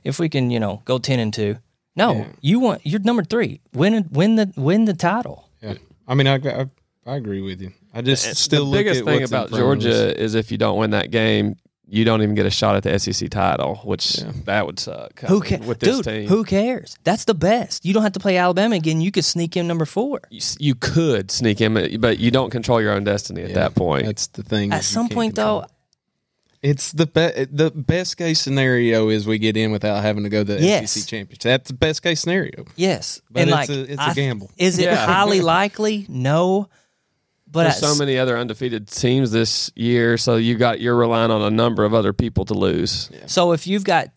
if we can, you know, go ten and two. No, you want you're number three. Win win the win the title. Yeah. I mean, I, I I agree with you. I just still the look biggest at thing what's about front of us. Georgia is if you don't win that game, you don't even get a shot at the SEC title, which that would suck. Who mean, cares? with this Dude, team? who cares? That's the best. You don't have to play Alabama again. You could sneak in number four. you, you could sneak in, but you don't control your own destiny at Yeah, that point. That's the thing. At some point, control though, it's the be- the best case scenario is we get in without having to go to the Yes. SEC championship. That's the best case scenario. yes. But and it's like, a- it's a I- gamble. Is it Yeah. highly likely? No. But There's at so many other undefeated teams this year, so you got you're relying on a number of other people to lose. So if you've got,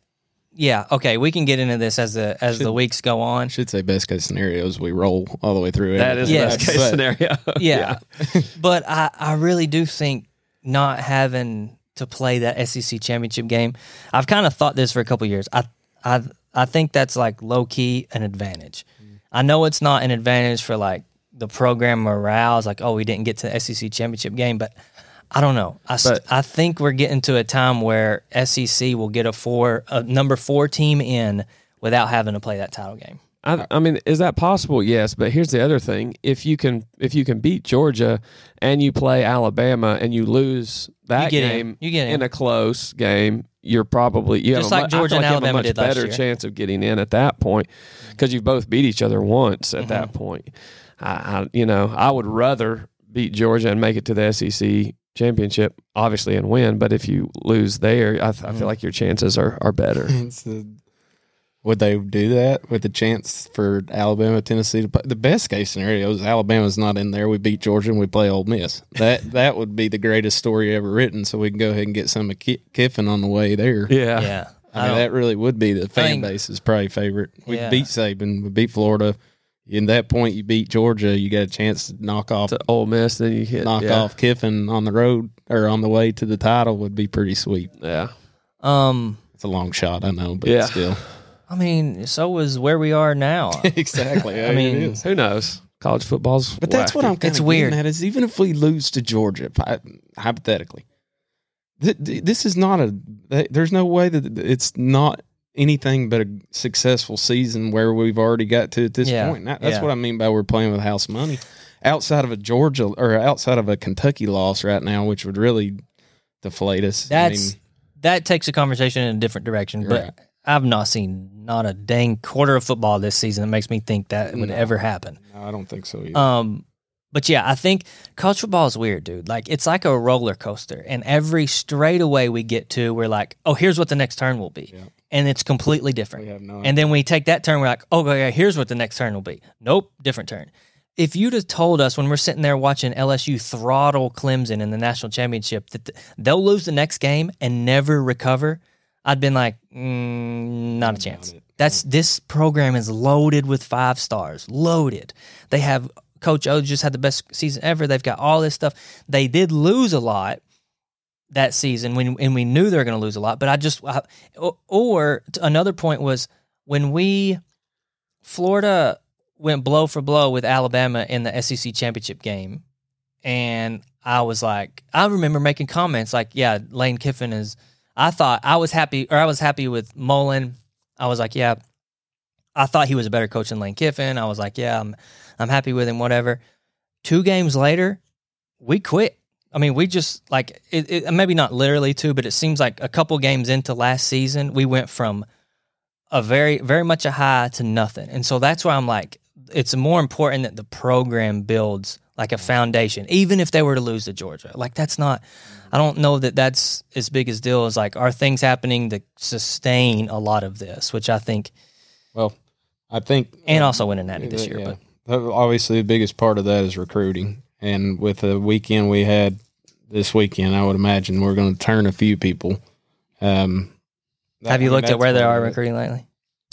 yeah, okay, we can get into this as the as the weeks go on. Should say best case scenario is we roll all the way through. It. That is. Yes. the best case But- scenario. Yeah, but I I really do think not having to play that SEC championship game. I've kind of thought this for a couple years. I I I think that's like low key an advantage. Mm. I know it's not an advantage for like the program morale. It's like, oh, we didn't get to the SEC championship game, but I don't know. I, st- I think we're getting to a time where SEC will get a four a number four team in without having to play that title game. I, I mean, is that possible? Yes, but here's the other thing: if you can, if you can beat Georgia and you play Alabama and you lose that in. game You get in. in a close game, you're probably you Just have like I Georgia feel and like you have Alabama a much better chance of getting in at that point because you've both beat each other once at that Mm-hmm. point. I, I, you know, I would rather beat Georgia and make it to the SEC championship, obviously, and win. But if you lose there, I, I Mm-hmm. feel like your chances are are better. A- would they do that with the chance for Alabama, Tennessee to play? The best case scenario is Alabama's not in there. We beat Georgia and we play Ole Miss. That that would be the greatest story ever written. So we can go ahead and get some of Ki- Kiffin on the way there. Yeah, Yeah, I mean, don't- that really would be the fan think- base's probably favorite. We Yeah. beat Saban, we beat Florida. In that point, you beat Georgia. You got a chance to knock off to Ole Miss, then you hit knock yeah. off Kiffin on the road or on the way to the title would be pretty sweet. Yeah, um. It's a long shot, I know, but Yeah. still. I mean, so is where we are now. exactly. I mean, who knows? College football's But that's what. I'm kind It's of weird. weird. At is even if we lose to Georgia, hypothetically, th- th- this is not a. There's no way that it's not anything but a successful season where we've already got to at this Yeah, point. That- That's yeah. what I mean by we're playing with house money. Outside of a Georgia or outside of a Kentucky loss right now, which would really deflate us. I That's mean, that takes a conversation in a different direction. But Right. I've not seen not a dang quarter of football this season that makes me think that would No. ever happen. no, I don't think so either. Um, but yeah, I think college football is weird, dude. Like it's like a roller coaster, and every straightaway we get to, we're like, oh, here's what the next turn will be, Yeah. And it's completely different. we have. And then we take that turn, we're like, oh, yeah, here's what the next turn will be. Nope, different turn. If you'd have told us when we're sitting there watching LSU throttle Clemson in the national championship that th- they'll lose the next game and never recover, I'd been like, mm, not a chance. That's this program is loaded with five stars, loaded. They have Coach O just had the best season ever. They've got all this stuff. They did lose a lot that season when and we knew they were going to lose a lot. But I just I, or, another point was when we Florida went blow for blow with Alabama in the SEC championship game, and I was like, I remember making comments like, "Yeah, Lane Kiffin is." I thought I was happy, or I was happy with Mullen. I was like, "Yeah." I thought he was a better coach than Lane Kiffin. I was like, "Yeah, I'm, I'm happy with him." Whatever. Two games later, we quit. I mean, we just like it, it, maybe not literally two, but it seems like a couple games into last season, we went from a very, very much a high to nothing. And so that's why I'm like, it's more important that the program builds like a foundation, even if they were to lose to Georgia. Like that's not, I don't know that that's as big as deal as like, are things happening to sustain a lot of this, which I think, well, I think and also winning Natty this year. Yeah. But Obviously, the biggest part of that is recruiting. And with the weekend we had this weekend, I would imagine we're going to turn a few people. Um, that- have you looked at where they are recruiting lately?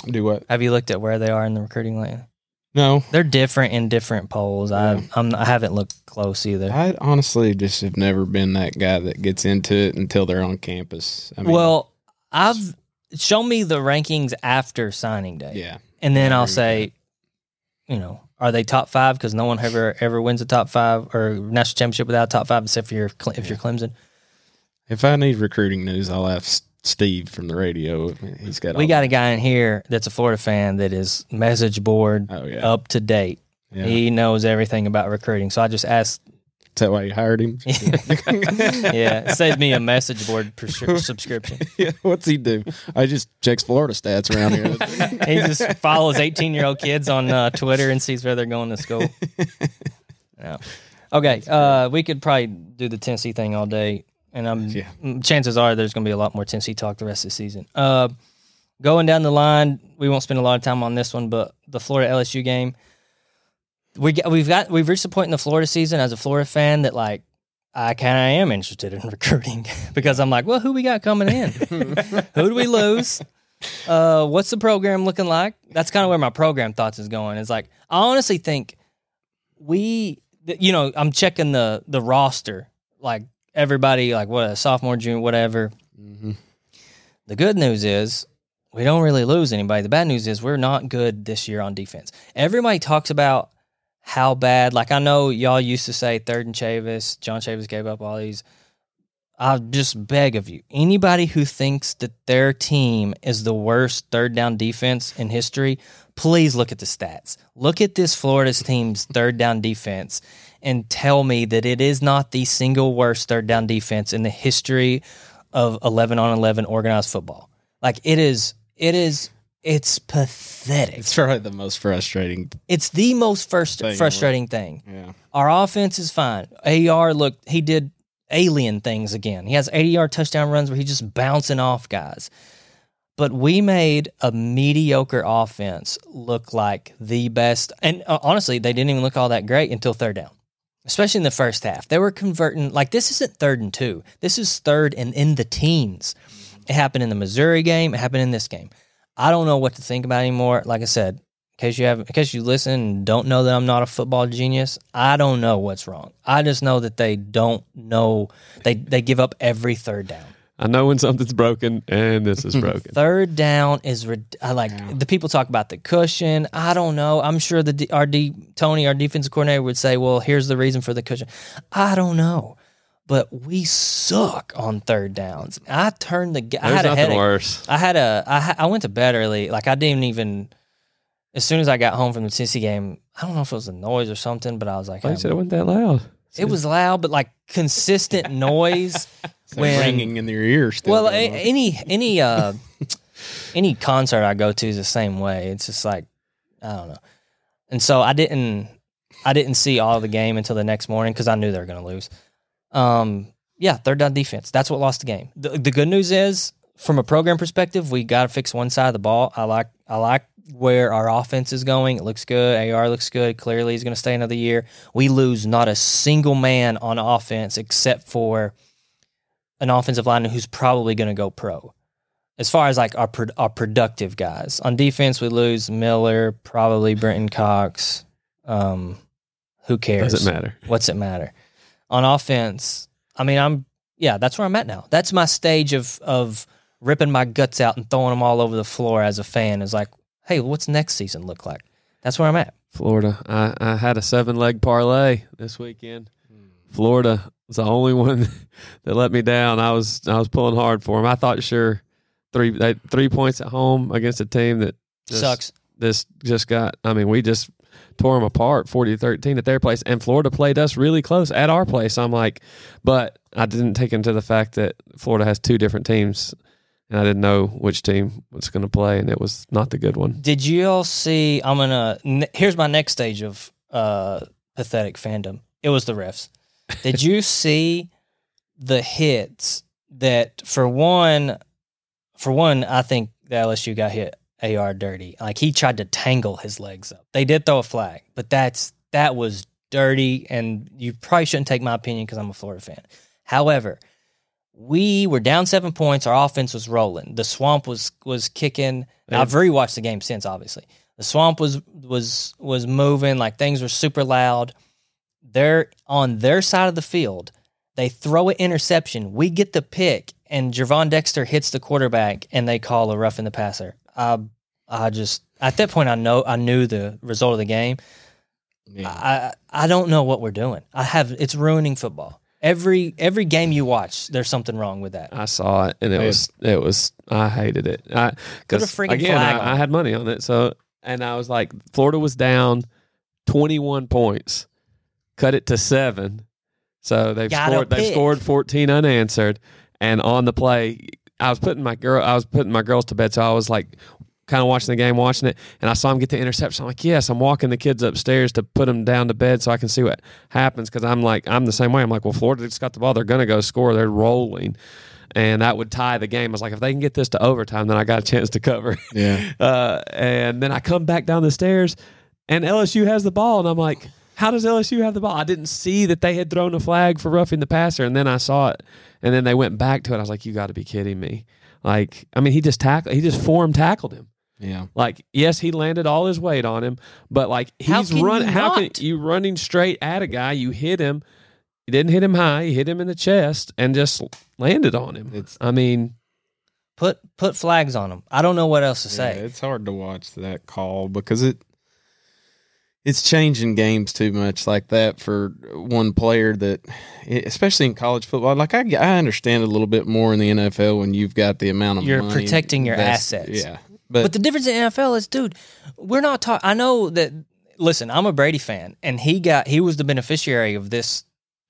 Do what? Have you looked at where they are in the recruiting lately? No, They're different in different polls. Yeah. I I'm, I haven't looked close either. I honestly just have never been that guy that gets into it until they're on campus. I mean, well, I've show me the rankings after signing day, yeah, and then I'll say, you know, are they top five? Because no one ever ever wins a top five or national championship without a top five, except for your Cle- if you're Clemson. if I need recruiting news, I'll ask Steve from the radio. He's got. We got the- a guy in here that's a Florida fan that is message board Oh yeah, up to date. yeah. He knows everything about recruiting. So I just asked. Is that why you hired him? yeah, it saved me a message board subscription. yeah. What's he do? I just checks Florida stats around here. he just follows 18 year old kids on uh, Twitter and sees where they're going to school. Yeah. Okay. Uh, we could probably do the Tennessee thing all day, and I'm Yeah. mm, chances are there's going to be a lot more Tennessee talk the rest of the season. Uh, going down the line, we won't spend a lot of time on this one, but the Florida LSU game, we get, we've got we've reached a point in the Florida season as a Florida fan that like I kind of am interested in recruiting because I'm like, well, who we got coming in? who do we lose? Uh, what's the program looking like? That's kind of where my program thoughts is going. Is like I honestly think we, you know, I'm checking the the roster like everybody like what a sophomore, junior, whatever. Mhm. The good news is we don't really lose anybody. The bad news is we're not good this year on defense. Everybody talks about how bad. Like I know y'all used to say third and Chavis, John Chavis gave up all these. I just beg of you, anybody who thinks that their team is the worst third down defense in history, please look at the stats. Look at this Florida's team's third down defense and tell me that it is not the single worst third down defense in the history of 11 on 11 organized football. Like it is, it is, it's pathetic. It's probably the most frustrating. It's the most first Thing, frustrating thing. Yeah. Our offense is fine. AR looked he did alien things again. He has 80 yard touchdown runs where he's just bouncing off guys. But we made a mediocre offense look like the best. And uh, honestly, they didn't even look all that great until third down, especially in the first half. They were converting, like, this isn't third and two. This is third and in the teens. It happened in the Missouri game, it happened in this game. I don't know what to think about anymore. Like I said, in case you have, in case you listen and don't know that I'm not a football genius, I don't know what's wrong. I just know that they don't know they they give up every third down. I know when something's broken, and this is broken. Third down is rid- I like the people talk about the cushion. I don't know. I'm sure the D, our D, Toney, our defensive coordinator, would say, "Well, here's the reason for the cushion." I don't know, but we suck on third downs. I turned the. ga- I There's had a nothing headache. worse. I had a I, ha- I went to bed early. Like I didn't even. As soon as I got home from the Tennessee game, I don't know if it was the noise or something, but I was like, you I'm- said it wasn't that loud? it was loud, but like consistent noise. It's When- ringing in your ears. Still well, a, any any uh any concert I go to is the same way. It's just like I don't know. And so I didn't I didn't see all the game until the next morning because I knew they were going to lose. Um, yeah, third down defense. That's what lost the game. The, the good news is, from a program perspective, we got to fix one side of the ball. I like I like where our offense is going. It looks good. AR looks good. Clearly, he's going to stay another year. We lose not a single man on offense except for an offensive lineman who's probably going to go pro. As far as like our pro- our productive guys on defense, we lose Miller, probably Brenton Cox. Um, who cares? Doesn't matter. What's it matter? On offense, I mean, I'm yeah, that's where I'm at now. That's my stage of of ripping my guts out and throwing them all over the floor as a fan. Is like, hey, what's next season look like? That's where I'm at. Florida. I, I had a seven leg parlay this weekend. Hmm. Florida was the only one that let me down. I was I was pulling hard for them. I thought sure three three points at home against a team that just, Sucks. This just got. I mean, we just tore them apart, forty to thirteen at their place, and Florida played us really close at our place. I'm like, but I didn't take into the fact that Florida has two different teams, and I didn't know which team was going to play, and it was not the good one. Did you all see? I'm gonna. Here's my next stage of uh, pathetic fandom. It was the refs. Did you see the hits that for one, for one, I think the LSU got hit AR dirty. Like he tried to tangle his legs up. They did throw a flag, but that's that was dirty, and you probably shouldn't take my opinion because I'm a Florida fan. However, we were down seven points. Our offense was rolling. The swamp was was kicking. Now, I've rewatched the game since, obviously. The swamp was was was moving, like things were super loud. They're on their side of the field. They throw an interception. We get the pick, and Gervon Dexter hits the quarterback, and they call a rough in the passer. I I just at that point I know I knew the result of the game. Yeah. I I don't know what we're doing. I have it's ruining football. Every every game you watch, there's something wrong with that. I saw it and it Yeah. was it was I hated it. I Put because freaking again flag on I, I had money on it, so and I was like Florida was down twenty one points, cut it to seven, so they've Got scored they've scored fourteen unanswered, and on the play I was putting my girl I was putting my girls to bed, so I was like kind of watching the game, watching it, and I saw him get the interception. I'm like, yes, I'm walking the kids upstairs to put them down to bed so I can see what happens because I'm like, I'm the same way. I'm like, well, Florida just got the ball. They're going to go score. They're rolling. And that would tie the game. I was like, if they can get this to overtime, then I got a chance to cover. Yeah. Uh, and then I come back down the stairs, and LSU has the ball, and I'm like, how does LSU have the ball? I didn't see that they had thrown a flag for roughing the passer, and then I saw it, and then they went back to it. I was like, you got to be kidding me! Like, I mean, he just tackled, he just form tackled him. Yeah. Like, yes, he landed all his weight on him, but like he's can run. How can you running straight at a guy? You hit him. He didn't hit him high. He hit him in the chest and just landed on him. It's I mean, Put put flags on him. I don't know what else to yeah, say. it's hard to watch that call because it it's changing games too much like that for one player that especially in college football like I, I understand a little bit more in the NFL when you've got the amount of You're protecting your assets. yeah but, But the difference in NFL is, dude, we're not talking. I know that. Listen, I'm a Brady fan, and he got he was the beneficiary of this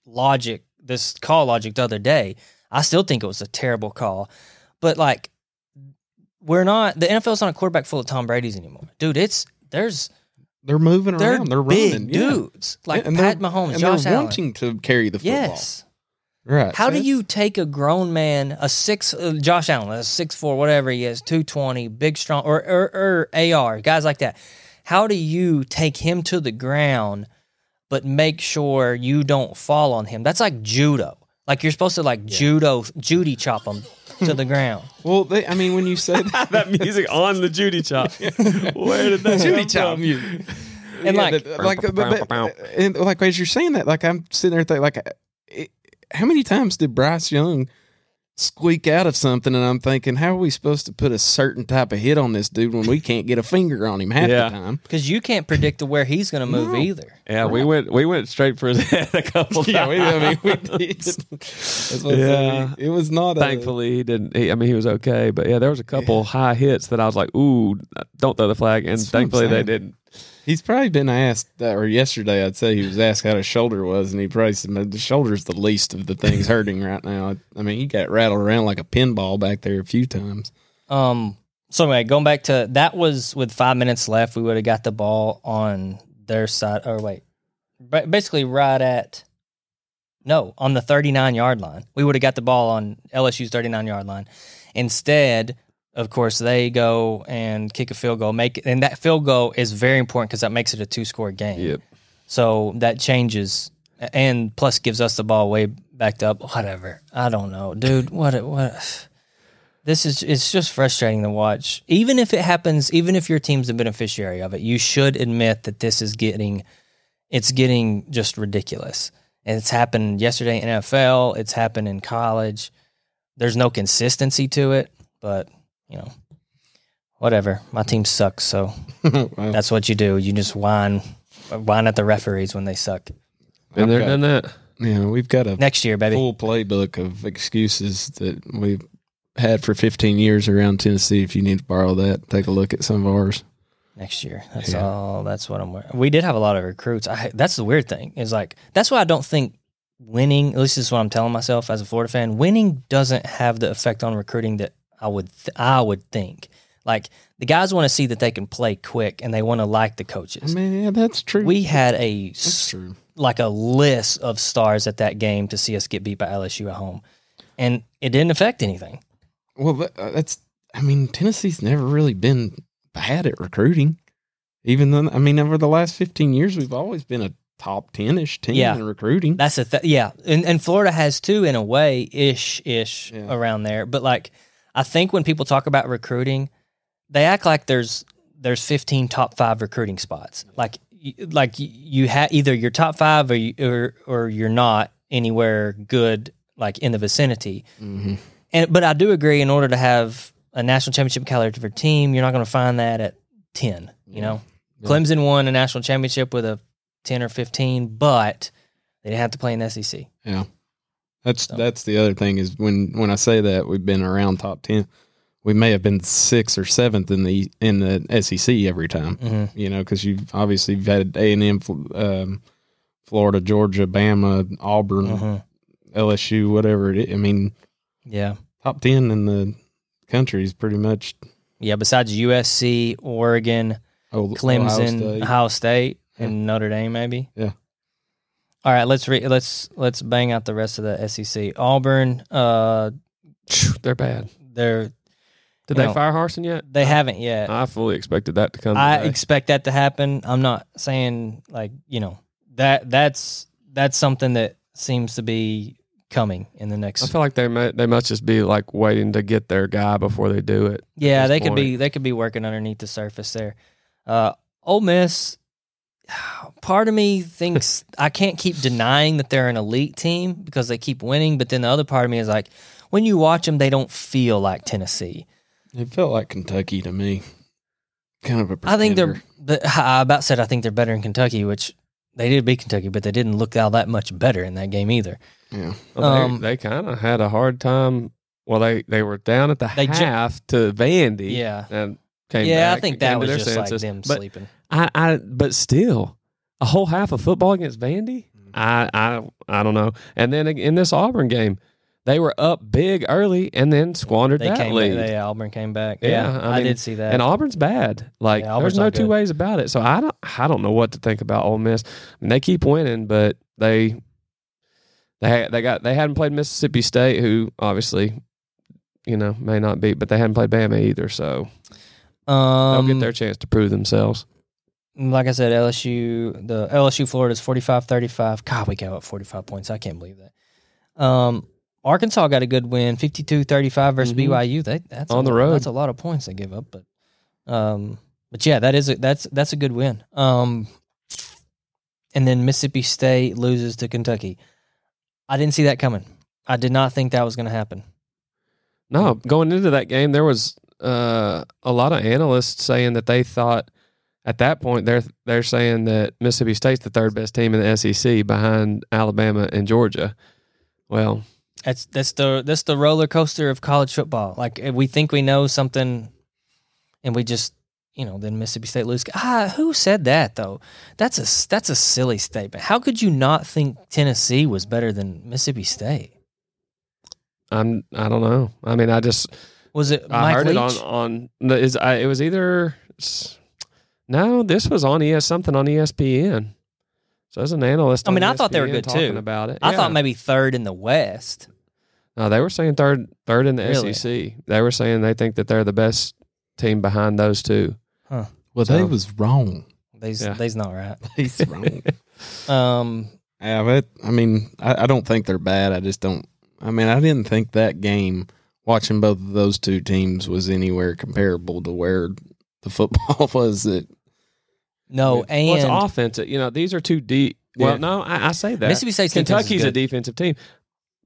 logic, this call logic the other day. I still think it was a terrible call, but like, we're not. The NFL's not a quarterback full of Tom Brady's anymore, dude. It's there's they're moving they're around they're big running yeah. dudes like And Pat Mahomes, and Josh they're Allen. wanting to carry the football yes. right How So do you take a grown man, a six, uh, Josh Allen, a six four, whatever he is, two twenty, big strong, or, or or AR guys like that? How do you take him to the ground, but make sure you don't fall on him? That's like judo. Like you're supposed to like judo, Judy chop him to the ground. well they, I mean when you say that that music on the Judy chop. Where did that Judy come chop from? music. And Yeah, like- that- like, but- but- and like as you're saying that, like I'm sitting there thinking, like, it, how many times did Bryce Young squeak out of something? And I'm thinking, how are we supposed to put a certain type of hit on this dude when we can't get a finger on him half Yeah. the time? Because you can't predict to where he's going to move No. either. Yeah, we went we went straight for his head a couple Yeah, times. we, I mean, we did. That's what I'm Yeah. saying. It was not. A, Thankfully, he didn't. He, I mean, he was okay, but yeah, there was a couple high hits that I was like, "Ooh, don't throw the flag," and That's thankfully they didn't. He's probably been asked that, or yesterday I'd say he was asked how his shoulder was, and he probably said "Man, the shoulder's the least of the things hurting right now. I mean, he got rattled around like a pinball back there a few times. Um. So anyway, going back to that was with five minutes left, we would have got the ball on their side. Or wait, basically right at no on the thirty nine yard line. We would have got the ball on LSU's thirty nine yard line. Instead, of course, they go and kick a field goal. Make and that field goal is very important because that makes it a two score game. Yep. So that changes, and plus gives us the ball way backed up. Whatever. I don't know, dude. What? What? This is it's just frustrating to watch. Even if it happens, even if your team's the beneficiary of it, you should admit that this is getting, it's getting just ridiculous. And it's happened yesterday in NFL. It's happened in college. There's no consistency to it, but you know, whatever. My team sucks, so Wow. that's what you do. You just whine, whine at the referees when they suck. Been there, Okay. done that. Yeah, we've got a Next year, baby. full playbook of excuses that we've had for 15 years around Tennessee. If you need to borrow that, take a look at some of ours. next year. That's Yeah. all. That's what I'm. We did have a lot of recruits. I, that's the weird thing is like that's why I don't think winning. At least this is what I'm telling myself as a Florida fan. Winning doesn't have the effect on recruiting that I would. Th- I would think. Like the guys want to see that they can play quick and they want to like the I coaches. mean, yeah, that's true. We had a that's true. like a list of stars at that game to see us get beat by LSU at home, and it didn't affect anything. Well, uh, that's. I mean, Tennessee's never really been bad at recruiting. Even though, I mean, over the last 15 years, we've always been a top 10 ish team Yeah. in recruiting. That's a th- yeah, and, and Florida has too in a way ish ish Yeah. around there. But like, I think when people talk about recruiting, they act like there's there's 15 top five recruiting spots. Like like you have either you're top five or you, or or you're not anywhere good like in the vicinity. hmm And but I do agree. In order to have a national championship caliber for a team, you're not going to find that at 10. You Yeah. know, Yeah. Clemson won a national championship with a 10 or 15, but they didn't have to play in the SEC. Yeah. That's So- that's the other thing is when when I say that we've been around top 10, we may have been sixth or seventh in the in the SEC every time. Mm-hmm. You know, because you've obviously you've had A and M, um, Florida, Georgia, Bama, Auburn, Mm-hmm. LSU, whatever it is. I mean, Yeah. top 10 in the country is pretty much Yeah. Besides USC, Oregon, oh, Clemson, Ohio State, State. and Notre Dame, maybe. Yeah. All right, let's re- let's let's bang out the rest of the SEC. Auburn, uh, They're bad. they're Did they know, fire Harsin yet? they haven't yet. I fully expected that to come. I today. expect that to happen. I'm not saying like you know that that's that's something that seems to be coming in the next. I feel like they may, they must just be like waiting to get their guy before they do it. yeah, they could point. be they could be working underneath the surface there. Uh, Ole Miss, part of me thinks I can't keep denying that they're an elite team because they keep winning, but then the other part of me is like, when you watch them, they don't feel like Tennessee. It felt like Kentucky to me. Kind of a. I think they're. pretender. The, I about said I think they're better in Kentucky, which they did beat Kentucky, but they didn't look all that much better in that game either. Yeah. Well, they, Um, they kind of had a hard time. Well, they, they were down at the They ju- half to Vandy. Yeah, and came yeah, back I think that was their just like them But sleeping. I, I, but still, a whole half of football against Vandy. I, I, I don't know. And then in this Auburn game, they were up big early and then squandered They that came. lead. They, Auburn came back. Yeah, Yeah, I I, mean, did see that. and Auburn's bad. Like Yeah, Auburn's there's no two good. ways about it. So I don't I don't know what to think about Ole Miss. I mean, they keep winning, but they they they got they hadn't played Mississippi State, who obviously you know may not beat, but they hadn't played Bama either. So they'll um, get their chance to prove themselves. Like I said, LSU, the LSU Florida's 45 35. God, we gave up 45 points. I can't believe that. Um, Arkansas got a good win, 52 35 versus Mhm. BYU. They, that's On a, the lot- road. That's a lot of points they give up, but, um, but yeah, that is a, that's that's a good win. Um, and then Mississippi State loses to Kentucky. I didn't see that coming. I did not think that was going to happen. No, going into that game, there was uh, a lot of analysts saying that they thought at that point they're they're saying that Mississippi State's the third best team in the SEC behind Alabama and Georgia. Well, That's that's the that's the roller coaster of college football. Like if we think we know something, and we just you know then Mississippi State lose. Ah, who said that though? That's a that's a silly statement. How could you not think Tennessee was better than Mississippi State? I'm I don't know. I mean, I just Was it I heard Leach? it on on is I, it was either no, this was on ES something on ESPN. So as an analyst, I mean, on I thought they were good, talking too. About it, I Yeah. thought maybe third in the West. no, they were saying third third in the Really? SEC. They were saying they think that they're the best team behind those two. Well, So- they was wrong. They's Yeah. they's not right. He's wrong. Um, yeah, but I mean, I, I don't think they're bad. I just don't. I mean, I didn't think that game watching both of those two teams was anywhere comparable to where the football was. That no, well, and it's offensive. You know, these are two deep. Well, Yeah. no, I, I say that Mississippi is Kentucky's a defensive team.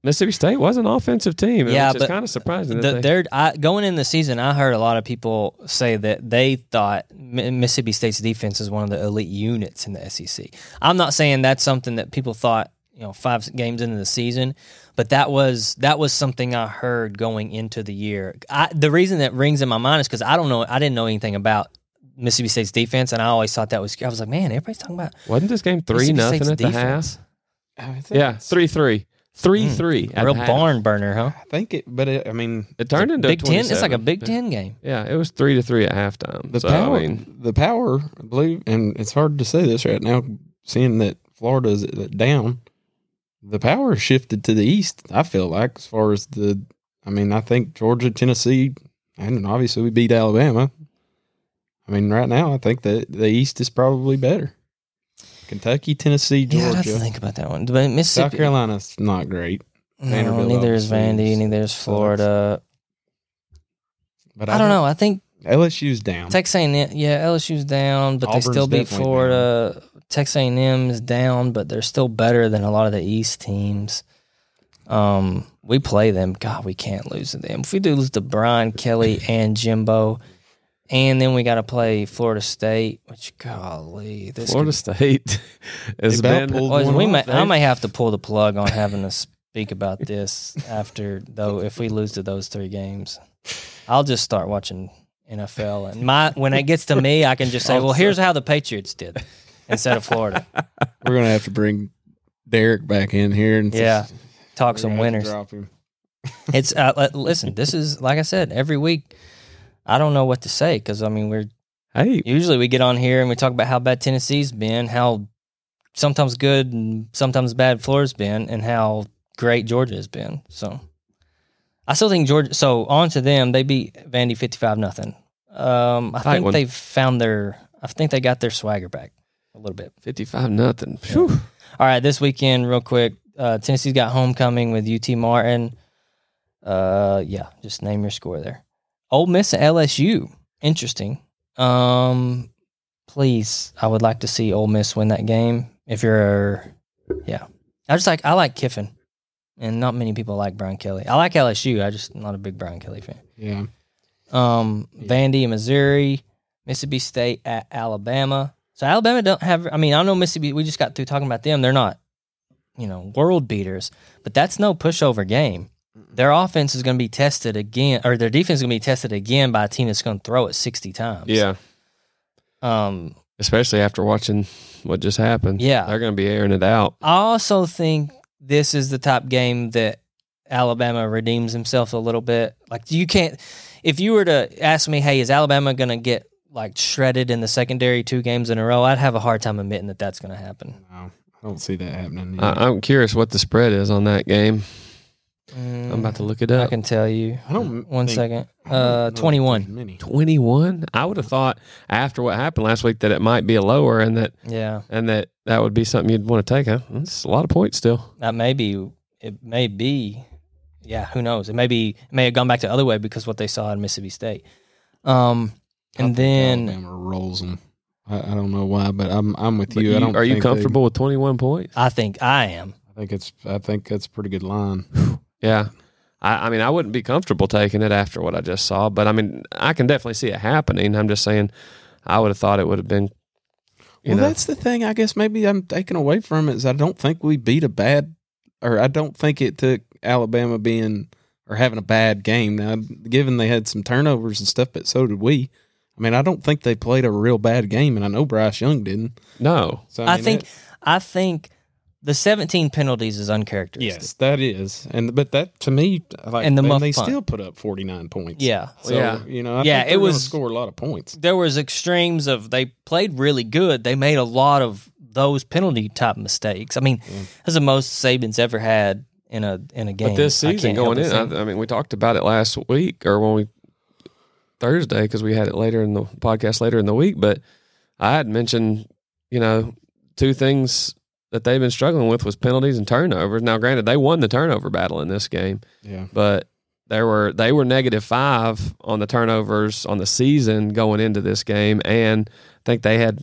Mississippi State was an offensive team. Yeah, which but kind of surprising. The, they, they're I, going in the season. I heard a lot of people say that they thought Mississippi State's defense is one of the elite units in the SEC. I'm not saying that's something that people thought you know five games into the season, but that was that was something I heard going into the year. I, the reason that rings in my mind is because I don't know. I didn't know anything about Mississippi State's defense, and I always thought that was. I was like, man, everybody's talking about wasn't this game three nothing State's at the defense. half. I think Yeah, it's- three three. Three Mm, three. at real half. barn burner, huh? I think it, but it, I mean, It turned into Big Ten. It's like a Big Ten game. Yeah, it was three to three at halftime. the so, power, I mean, the power, I believe, and it's hard to say this right now, seeing that Florida's down. The power shifted to the east. I feel like as far as the, I mean, I think Georgia, Tennessee, and obviously we beat Alabama. I mean, right now I think that the East is probably better. Kentucky, Tennessee, Georgia. Yeah, I'd have to think about that one. But South Carolina's not great, no, neither is Vandy, neither is. Florida. but I don't know. I think LSU's down. Texas A&M, yeah, LSU's down, but Auburn's they still beat Florida. Texas A&M is down, but they're still better than a lot of the East teams. Um, we play them. God, we can't lose to them. If we do lose to Brian Kelly and Jimbo, and then we got to play Florida State, which golly, this Florida could, State has They about been. pulled we may, I They- may have to pull the plug on having to speak about this after though. If we lose to those three games, I'll just start watching NFL. And my when it gets to me, I can just say, "Well, here's how the Patriots did," instead of Florida. We're gonna have to bring Derek back in here and Yeah, talk some gonna have to winners. drop him. It's uh, listen. This is like I said every week. I don't know what to say because I mean we're Hey, usually we get on here and we talk about how bad Tennessee's been, how sometimes good and sometimes bad Florida's been, and how great Georgia has been. So I still think Georgia. So on to them, they beat Vandy fifty-five nothing. Um, I Tight think one. they've found their. I think they got their swagger back a little bit. fifty-five nothing. Phew. All right, this weekend, real quick. Uh, Tennessee's got homecoming with UT Martin. Uh, yeah, just name your score there. Ole Miss and LSU. Interesting. Um, please, I would like to see Ole Miss win that game. If you're, yeah, I just like I like Kiffin, and not many people like Brian Kelly. I like LSU. I just not a big Brian Kelly fan. Yeah. Um, Vandy Missouri, Mississippi State at Alabama. So Alabama don't have. I mean, I know Mississippi. We just got through talking about them. They're not, you know, world beaters, but that's no pushover game. Their offense is going to be tested again, or their defense is going to be tested again by a team that's going to throw it sixty times. Yeah, Um, especially after watching what just happened. Yeah. they're going to be airing it out. I also think this is the type game that Alabama redeems himself a little bit. Like you can't if you were to ask me, hey, is Alabama going to get like shredded in the secondary two games in a row? I'd have a hard time admitting that that's going to happen. No, I don't see that happening. I, I'm curious what the spread is on that game. Mm, I'm about to look it up. I up. can tell you. I don't. One think- second. Uh, know if there's 21. Many. 21. I would have thought after what happened last week that it might be a lower and that Yeah, and that that would be something you'd want to take. Huh? That's a lot of points still. that may be. It may be. Yeah, who knows? It may be. It may have gone back the other way because what they saw in Mississippi State. Um, I and think then Alabama rolls them. I, I don't know why, but I'm I'm with But you. you- I don't. are you think they- comfortable with 21 points? I think I am. I think it's. I think that's a pretty good line. Yeah. I, I mean, I wouldn't be comfortable taking it after what I just saw, but I mean, I can definitely see it happening. I'm just saying, I would have thought it would have been. You well, know, that's the thing. I guess maybe I'm taking away from it is I don't think we beat a bad, or I don't think it took Alabama being or having a bad game. Now, given they had some turnovers and stuff, but so did we. I mean, I don't think they played a real bad game, and I know Bryce Young didn't. no. So I mean, think it- I think the 17 penalties is uncharacteristic. yes, that is, and but that to me, like, And the and they punt. still put up 49 points. Yeah. So Yeah. you know, I Yeah, think it was- score a lot of points. There was extremes of they played really good. They made a lot of those penalty type mistakes. I mean, that's the most Saban's ever had in a in a game. But this season going in. I, I mean, we talked about it last week or when we Thursday because we had it later in the podcast later in the week. But I had mentioned, you know, two things that they've been struggling with was penalties and turnovers. Now, granted, they won the turnover battle in this game, Yeah, but there were they were negative five on the turnovers on the season going into this game, and I think they had.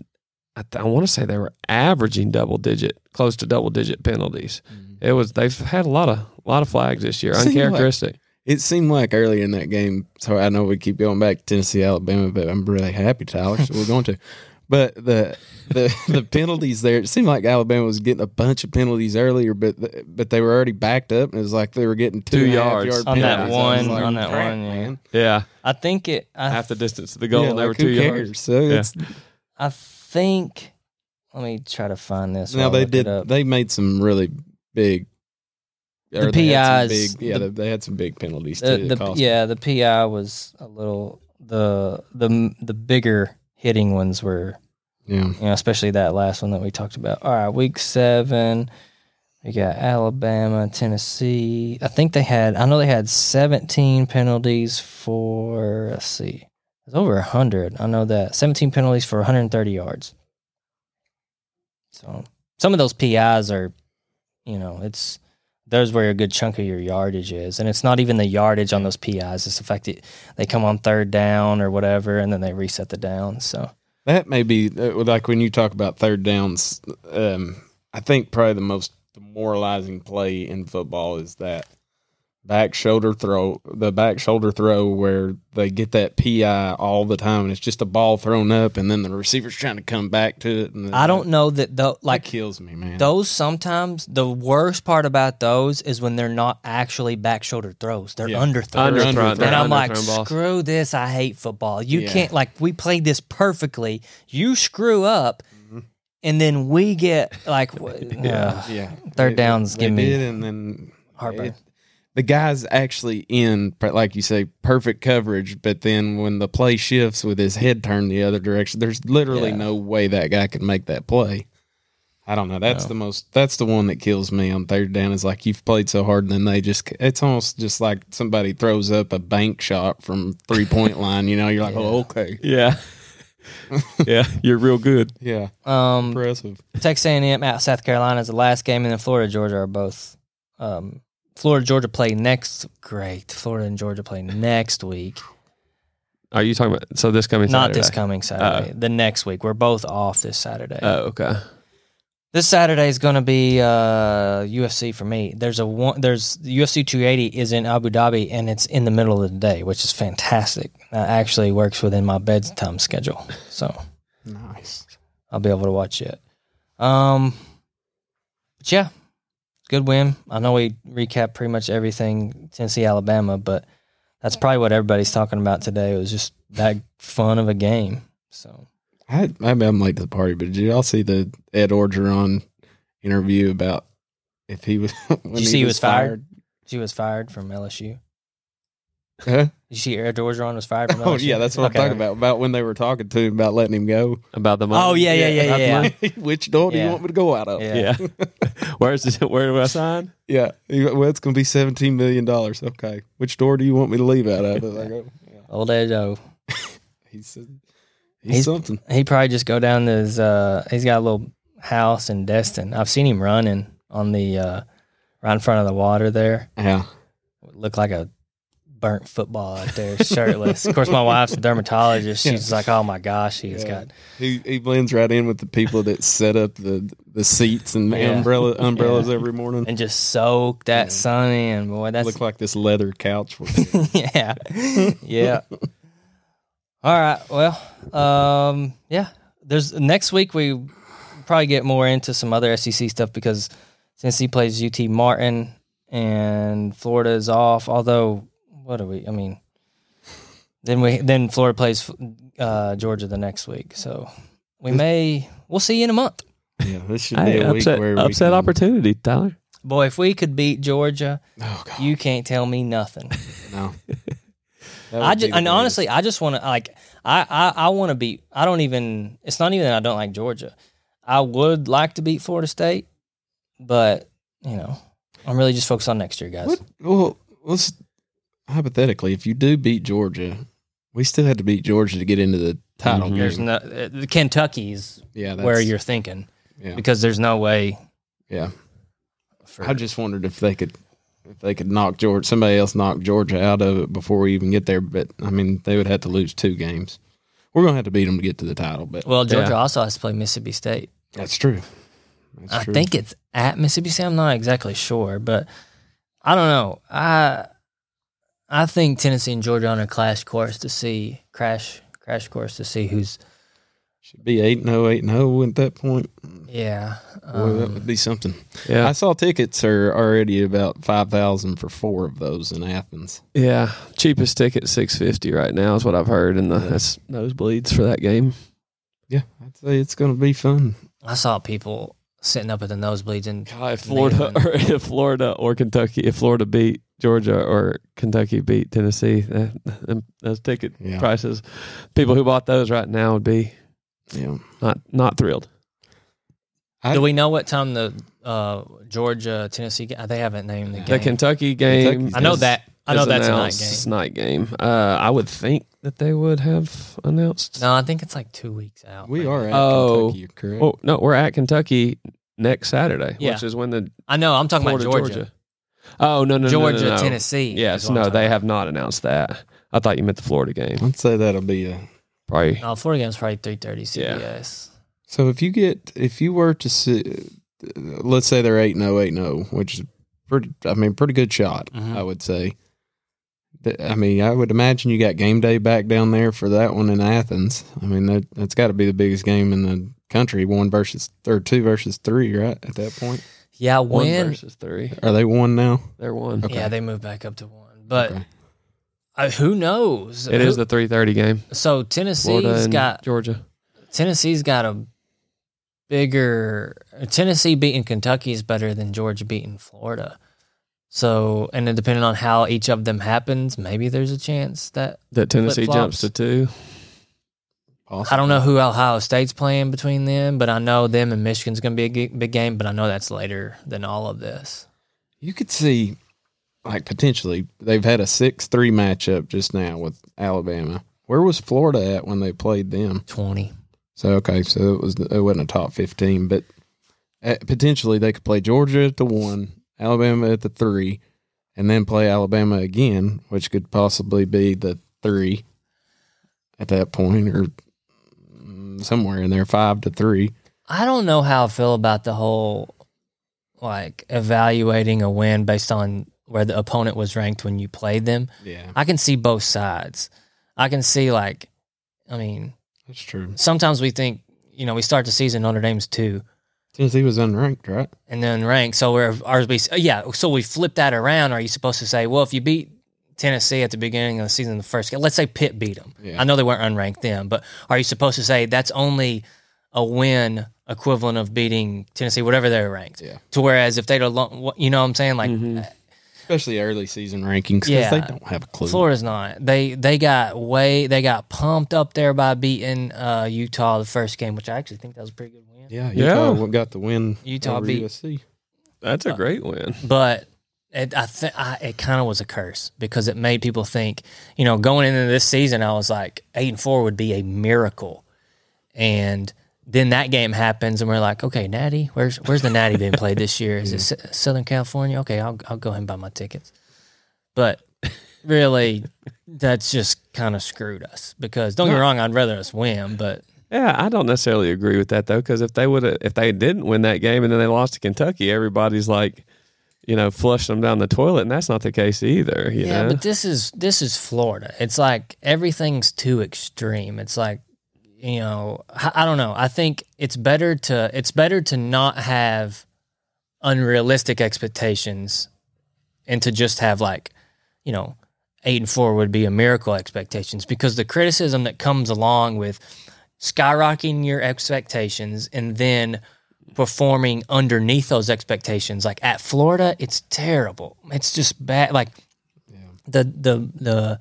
I, th- I want to say they were averaging double digit, close to double digit penalties. Mm-hmm. It was they've had a lot of a lot of flags this year, like- uncharacteristic. It seemed like earlier in that game. So I know we keep going back to Tennessee, Alabama, but I'm really happy, Tyler. So we're going to. But the the the penalties there, it seemed like Alabama was getting a bunch of penalties earlier, but the, but they were already backed up, and it was like they were getting two, Two and a half yards. yard On that penalties. I was one- like, on that crap, one, yeah. man. yeah, I think it. I, half the distance to the goal, Yeah, they like, were two who yards. So Yeah. it's I think. Let me try to find this. now they did up. they made some really big. The or they had some PIs, big, yeah, the- they, they had some big penalties too. the- that cost yeah, the PI was a little the the the bigger hitting ones were yeah. you know, especially that last one that we talked about. All right, week seven, we got Alabama, Tennessee. I think they had, I know they had 17 penalties for, let's see, it's over 100. I know that. 17 penalties for 130 yards. So some of those PIs are, you know, it's, there's where a good chunk of your yardage is. And it's not even the yardage on those PIs, it's the fact that they come on third down or whatever, and then they reset the down. So. That may be uh, like when you talk about third downs. Um, I think probably the most demoralizing play in football is that back shoulder throw, the back shoulder throw where they get that PI all the time, and it's just a ball thrown up, and then the receiver's trying to come back to it. And I don't know that though. Like Like kills me, man. those, sometimes the worst part about those is when they're not actually back shoulder throws; they're Yeah. underthrows. Underthrown, underthrown. they're and I'm like, balls. screw this! I hate football. You Yeah. can't like we played this perfectly. You screw up, and then we get like, w- uh, yeah, third downs they give me did, and then heartburn. it- the guy's actually in, like you say, perfect coverage. But then when the play shifts with his head turned the other direction, there's literally Yeah. no way that guy can make that play. I don't know. That's No. the most. That's the one that kills me on third down. Is like you've played so hard, and then they just. It's almost just like somebody throws up a bank shot from three point line. You know, you're like, Yeah. oh, okay, Yeah, yeah, you're real good. yeah, um, impressive. Texas A&M at South Carolina is the last game, and then Florida Georgia are both. Um, Florida Georgia play next. Great, Florida and Georgia play next week. Are you talking about? So this coming Not Saturday? this coming Saturday. the next week. We're both off this Saturday. Oh, okay. this Saturday is going to be uh, UFC for me. There's a one. There's UFC 280 is in Abu Dhabi and it's in the middle of the day, which is fantastic. That actually works within my bedtime schedule, so Nice. I'll be able to watch it. Um, but yeah, good win. I know we recapped pretty much everything Tennessee Alabama, but that's probably what everybody's talking about today. It was just that fun of a game. So I maybe I'm late to the party, but did y'all see the Ed Orgeron interview about if he was? When did you see he was fired? She was fired from LSU. Huh? You see Ed Orgeron was fired from LSU? Oh yeah, that's what Okay. I'm talking about. About when they were talking to him about letting him go. About the money. Oh yeah, yeah, yeah, about the yeah. Which door do you want me to go out of? Yeah. Yeah. Where's the, where do I sign? Yeah. Well, it's going to be seventeen million dollars. Okay. Which door do you want me to leave out of? I go, yeah. Old Ed O. He he's, He's- something. He probably just go down to his. Uh, he's got a little house in Destin. I've seen him running on the uh, right in front of the water there. Yeah. Look like a burnt football out there, shirtless. of course, my wife's a dermatologist. She's like, "Oh my gosh, he's Yeah. got." He he blends right in with the people that set up the the seats and Yeah. umbrella umbrellas Yeah. every morning. And just soak that Yeah. sun in, boy. That's Look like this leather couch. yeah, yeah. All right. Well, um, yeah. There's next week we probably get more into some other SEC stuff because Tennessee plays UT Martin and Florida is off. Although, what are we? I mean, then we then Florida plays uh, Georgia the next week, so we may we'll see you in a month. yeah, this should be Hey, a week upset where we upset can- opportunity, Tyler. Boy, if we could beat Georgia, Oh God, you can't tell me nothing. no. I just and honestly, I just want to like I I, I want to beat. I don't even. It's not even that I don't like Georgia. I would like to beat Florida State, but you know, I'm really just focused on next year, guys. What? Well, let's hypothetically, if you do beat Georgia, we still had to beat Georgia to get into the title Mhm. There's game. no uh, Kentucky's yeah, that's, where you're thinking Yeah, because there's no way. yeah. For, I just wondered if they could, if they could knock Georgia, somebody else knock Georgia out of it before we even get there. But I mean, they would have to lose two games. We're gonna have to beat them to get to the title. But well, Georgia Yeah. also has to play Mississippi State. that's true. That's I true. think it's at Mississippi State. I'm not exactly sure, but I don't know. I I think Tennessee and Georgia on a crash course to see crash crash course to see who's should be eight and oh, eight and oh at that point. yeah. Boy, that um, would be something. Yeah, I saw tickets are already about five thousand for four of those in Athens. yeah. Cheapest ticket six fifty right now is what I've heard, and the Yeah. that's nosebleeds for that game. Yeah, I'd say it's going to be fun. I saw people sitting up at the nosebleeds and God, if Florida or if Florida or Kentucky, if Florida beat Georgia or Kentucky beat Tennessee, that, those ticket Yeah. prices, people who bought those right now would be Yeah, not not thrilled. I- do we know what time the uh, Georgia Tennessee game? they haven't named the The game. The Kentucky game, Kentucky's I know that I know that's a night game. It's night game. Uh, I would think that they would have announced. No, I think it's like two weeks out. we are at Oh. Kentucky. You're correct. Oh no, we're at Kentucky next Saturday, Yeah. which is when the I know. I'm talking Florida about Georgia, Georgia. Oh no no no, no, Georgia, no, no. Tennessee. Yes, no, they have not announced that. I thought you meant the Florida game. I'd say that'll be a. Probably. about. No, Florida game's probably three thirty Yeah. CBS. So if you get, if you were to see, let's say they're eight and oh, eight and oh, which is pretty. I mean, pretty good shot. Mhm. I would say. I mean, I would imagine you got game day back down there for that one in Athens. I mean, that that's got to be the biggest game in the country. One versus or two versus three, right? At that point, Yeah, One when versus three. are they one now? They're one. Okay. yeah they moved back up to one, but Okay. uh, who knows? It Who- is the three thirty game. so Florida Tennessee's and got Georgia. Tennessee's got a bigger Tennessee beating Kentucky is better than Georgia beating Florida. So, and then depending on how each of them happens, maybe there's a chance that That Tennessee Flip-flops. jumps to two. I don't know who Ohio State's playing between them, but I know them and Michigan's going to be a g- big game. But I know that's later than all of this. You could see, like potentially, they've had a six-three matchup just now with Alabama. Where was Florida at when they played them? Twenty. So okay, so it was it wasn't a top fifteen, but uh, potentially they could play Georgia at the one, Alabama at the three, and then play Alabama again, which could possibly be the three, at that point, or somewhere in there, five to three. I don't know how I feel about the whole like evaluating a win based on where the opponent was ranked when you played them. Yeah, I can see both sides. I can see like, I mean, that's true. sometimes we think you know we start the season Notre Dame's two Tennessee was unranked, right? and then ranked. So we're ours be yeah. So we flip that around. Are you supposed to say, well, if you beat Tennessee at the beginning of the season, the first game, let's say Pitt beat them. Yeah. I know they weren't unranked then, but are you supposed to say that's only a win equivalent of beating Tennessee, whatever they're ranked? Yeah. To whereas if they'd have, you know what I'm saying, like mm-hmm. uh, Especially early season rankings, because Yeah. they don't have a clue. Florida's not. They they got way they got pumped up there by beating uh, Utah the first game, which I actually think that was a pretty good win. Yeah, Yeah. Utah got the win. Utah over beat- USC. That's a uh, great win. but it, I think it kind of was a curse because it made people think, you know, going into this season, I was like eight and four would be a miracle, and then that game happens, and we're like, okay, Natty, where's where's the Natty being played this year? Is it S- Southern California? Okay, I'll I'll go ahead and buy my tickets, but really, that's just kind of screwed us because don't get me wrong, I'd rather us win, but Yeah, I don't necessarily agree with that though, because if they would if they didn't win that game and then they lost to Kentucky, everybody's like, you know, flush them down the toilet, and that's not the case either. You yeah, know, but this is this is Florida. It's like everything's too extreme. It's like you know, I, I don't know. I think it's better to it's better to not have unrealistic expectations and to just have like, you know, eight and four would be a miracle expectations because the criticism that comes along with skyrocketing your expectations and then performing underneath those expectations. Like at Florida it's terrible. It's just bad like the the the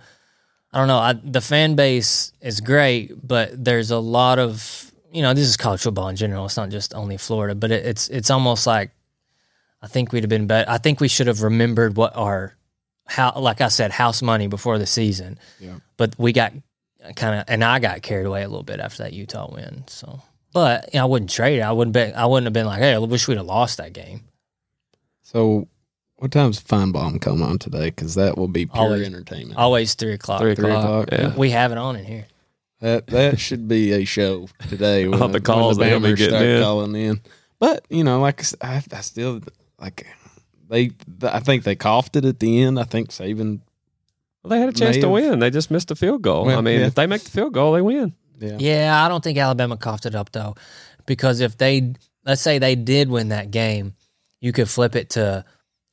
I don't know I, the fan base is great but there's a lot of you know this is college football in general. It's not just only Florida but it, it's it's almost like I think we'd have been better I think we should have remembered what our how like I said house money before the season. Yeah. but we got kind of and I got carried away a little bit after that Utah win so but you know, I wouldn't trade it I wouldn't be I wouldn't have been like hey I wish we'd have lost that game So, what time's Finebaum come on today? Because that will be pure Always. entertainment. always three o'clock three three o'clock. o'clock, Yeah. we have it on in here That that should be a show today. When All the calls when that he'll be Bammers getting start in. calling in. But you know, like I still like they. I think they coughed it at the end. I think Saban. Well, they had a chance May to win. They just missed a field goal. I mean, yeah. if they make the field goal, they win. Yeah. Yeah, I don't think Alabama coughed it up though, because if they let's say they did win that game, you could flip it to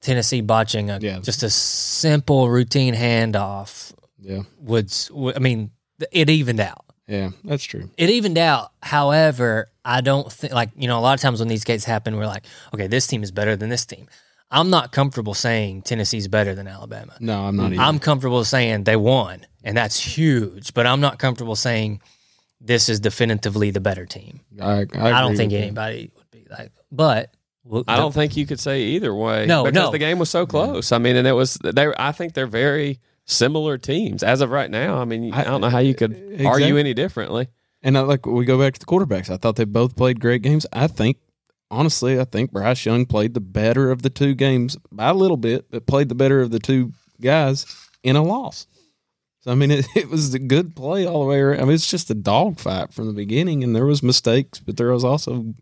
Tennessee botching a Yeah. just a simple routine handoff. Yeah. Would I mean it evened out? Yeah. That's true. It evened out. However, I don't think like you know a lot of times when these games happen, we're like, okay, this team is better than this team. I'm not comfortable saying Tennessee's better than Alabama. No, I'm not. Even. I'm comfortable saying they won, and that's huge. But I'm not comfortable saying this is definitively the better team. I, I, I, don't think with you. anybody would be like. But well, I don't think you could say either way. No, because no. the game was so close. I mean, and it was they. I think they're very similar teams as of right now. I mean, I, I- don't know how you could Exactly. argue any differently. And I, like we go back to the quarterbacks. I thought they both played great games. I think, honestly, I think Bryce Young played the better of the two games by a little bit, but played the better of the two guys in a loss. So I mean, it, it was a good play all the way around. I mean, it's just a dogfight from the beginning, and there was mistakes, but there was also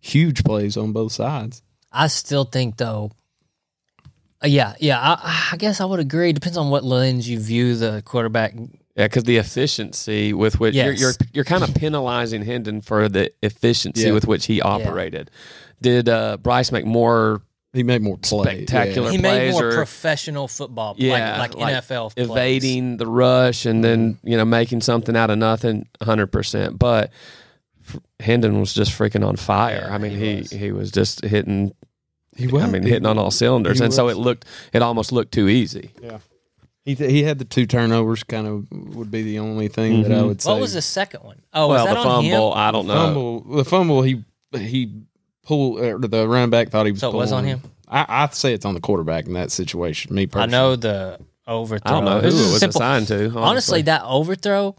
huge plays on both sides. I still think though. uh, yeah, yeah. I, I guess I would agree. Depends on what lens you view the quarterback. Yeah, because the efficiency with which you're, you're you're kind of penalizing Hendon for the efficiency Yeah. with which he operated. Did uh, Bryce make more He made more plays. Spectacular. He made plays more or- professional football, Yeah, like, like, NFL plays. evading the rush and then you know making something out of nothing 100% but f- Hendon was just freaking on fire Yeah, I mean he he was. he was just hitting He was. I mean hitting on all cylinders he and so was. it looked it almost looked too easy Yeah. He he had the two turnovers. Kind of would be the only thing that I Mhm. would say. What was the second one? Oh, well was that the on fumble him? I don't know fumble? The fumble he he pulled. Uh, the running back thought he was. So it was on him? I I'd say it's on the quarterback in that situation. Me personally, I know the overthrow. I don't know who This is it was simple- assigned to honestly, Honestly, that overthrow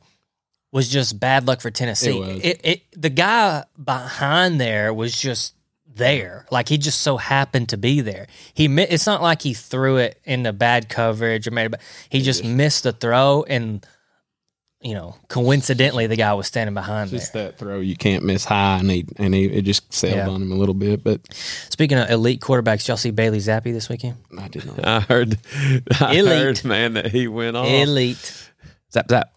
was just bad luck for Tennessee. It was. It, it, the guy behind there was just there, like he just so happened to be there. He it's not like he threw it into bad coverage or made it. ba- He just missed the throw, and you know, coincidentally, the guy was standing behind Just there. that throw you can't miss high, and he and he it just sailed Yeah. on him a little bit, but Speaking of elite quarterbacks, y'all see Bailey Zappe this weekend? I did not. I heard, I Elite. heard, man, that he went off. Elite. Zap zap.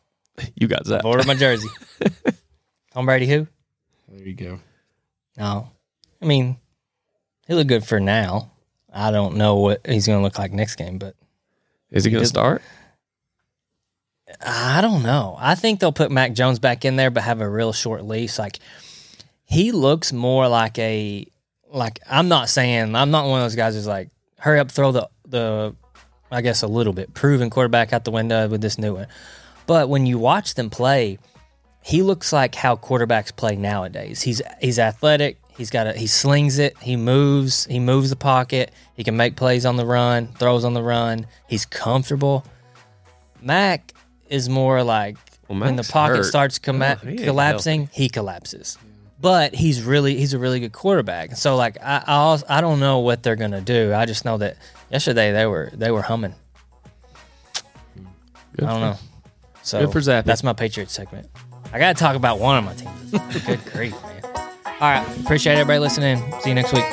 You got zap. Order my jersey. Tom Brady, who? There you go. No. I mean, he looked good for now. I don't know what he's going to look like next game, but Is he going to start? I don't know. I think they'll put Mac Jones back in there, but have a real short lease. Like he looks more like a like. I'm not saying I'm not one of those guys who's like hurry up, throw the the. I guess a little bit proven quarterback out the window with this new one. But when you watch them play, he looks like how quarterbacks play nowadays. He's he's athletic. He's got a he slings it. He moves. He moves the pocket. He can make plays on the run. Throws on the run. He's comfortable. Mac is more like Well, when the pocket hurt. starts comma- Oh, he collapsing, he collapses. But he's really he's a really good quarterback. So like I I, also, I don't know what they're gonna do. I just know that yesterday they were they were humming. Good I don't for- know. So Good for Zappe. That's my Patriots segment. I got to talk about one of my teams. Good grief, man. All right. Appreciate everybody listening. See you next week.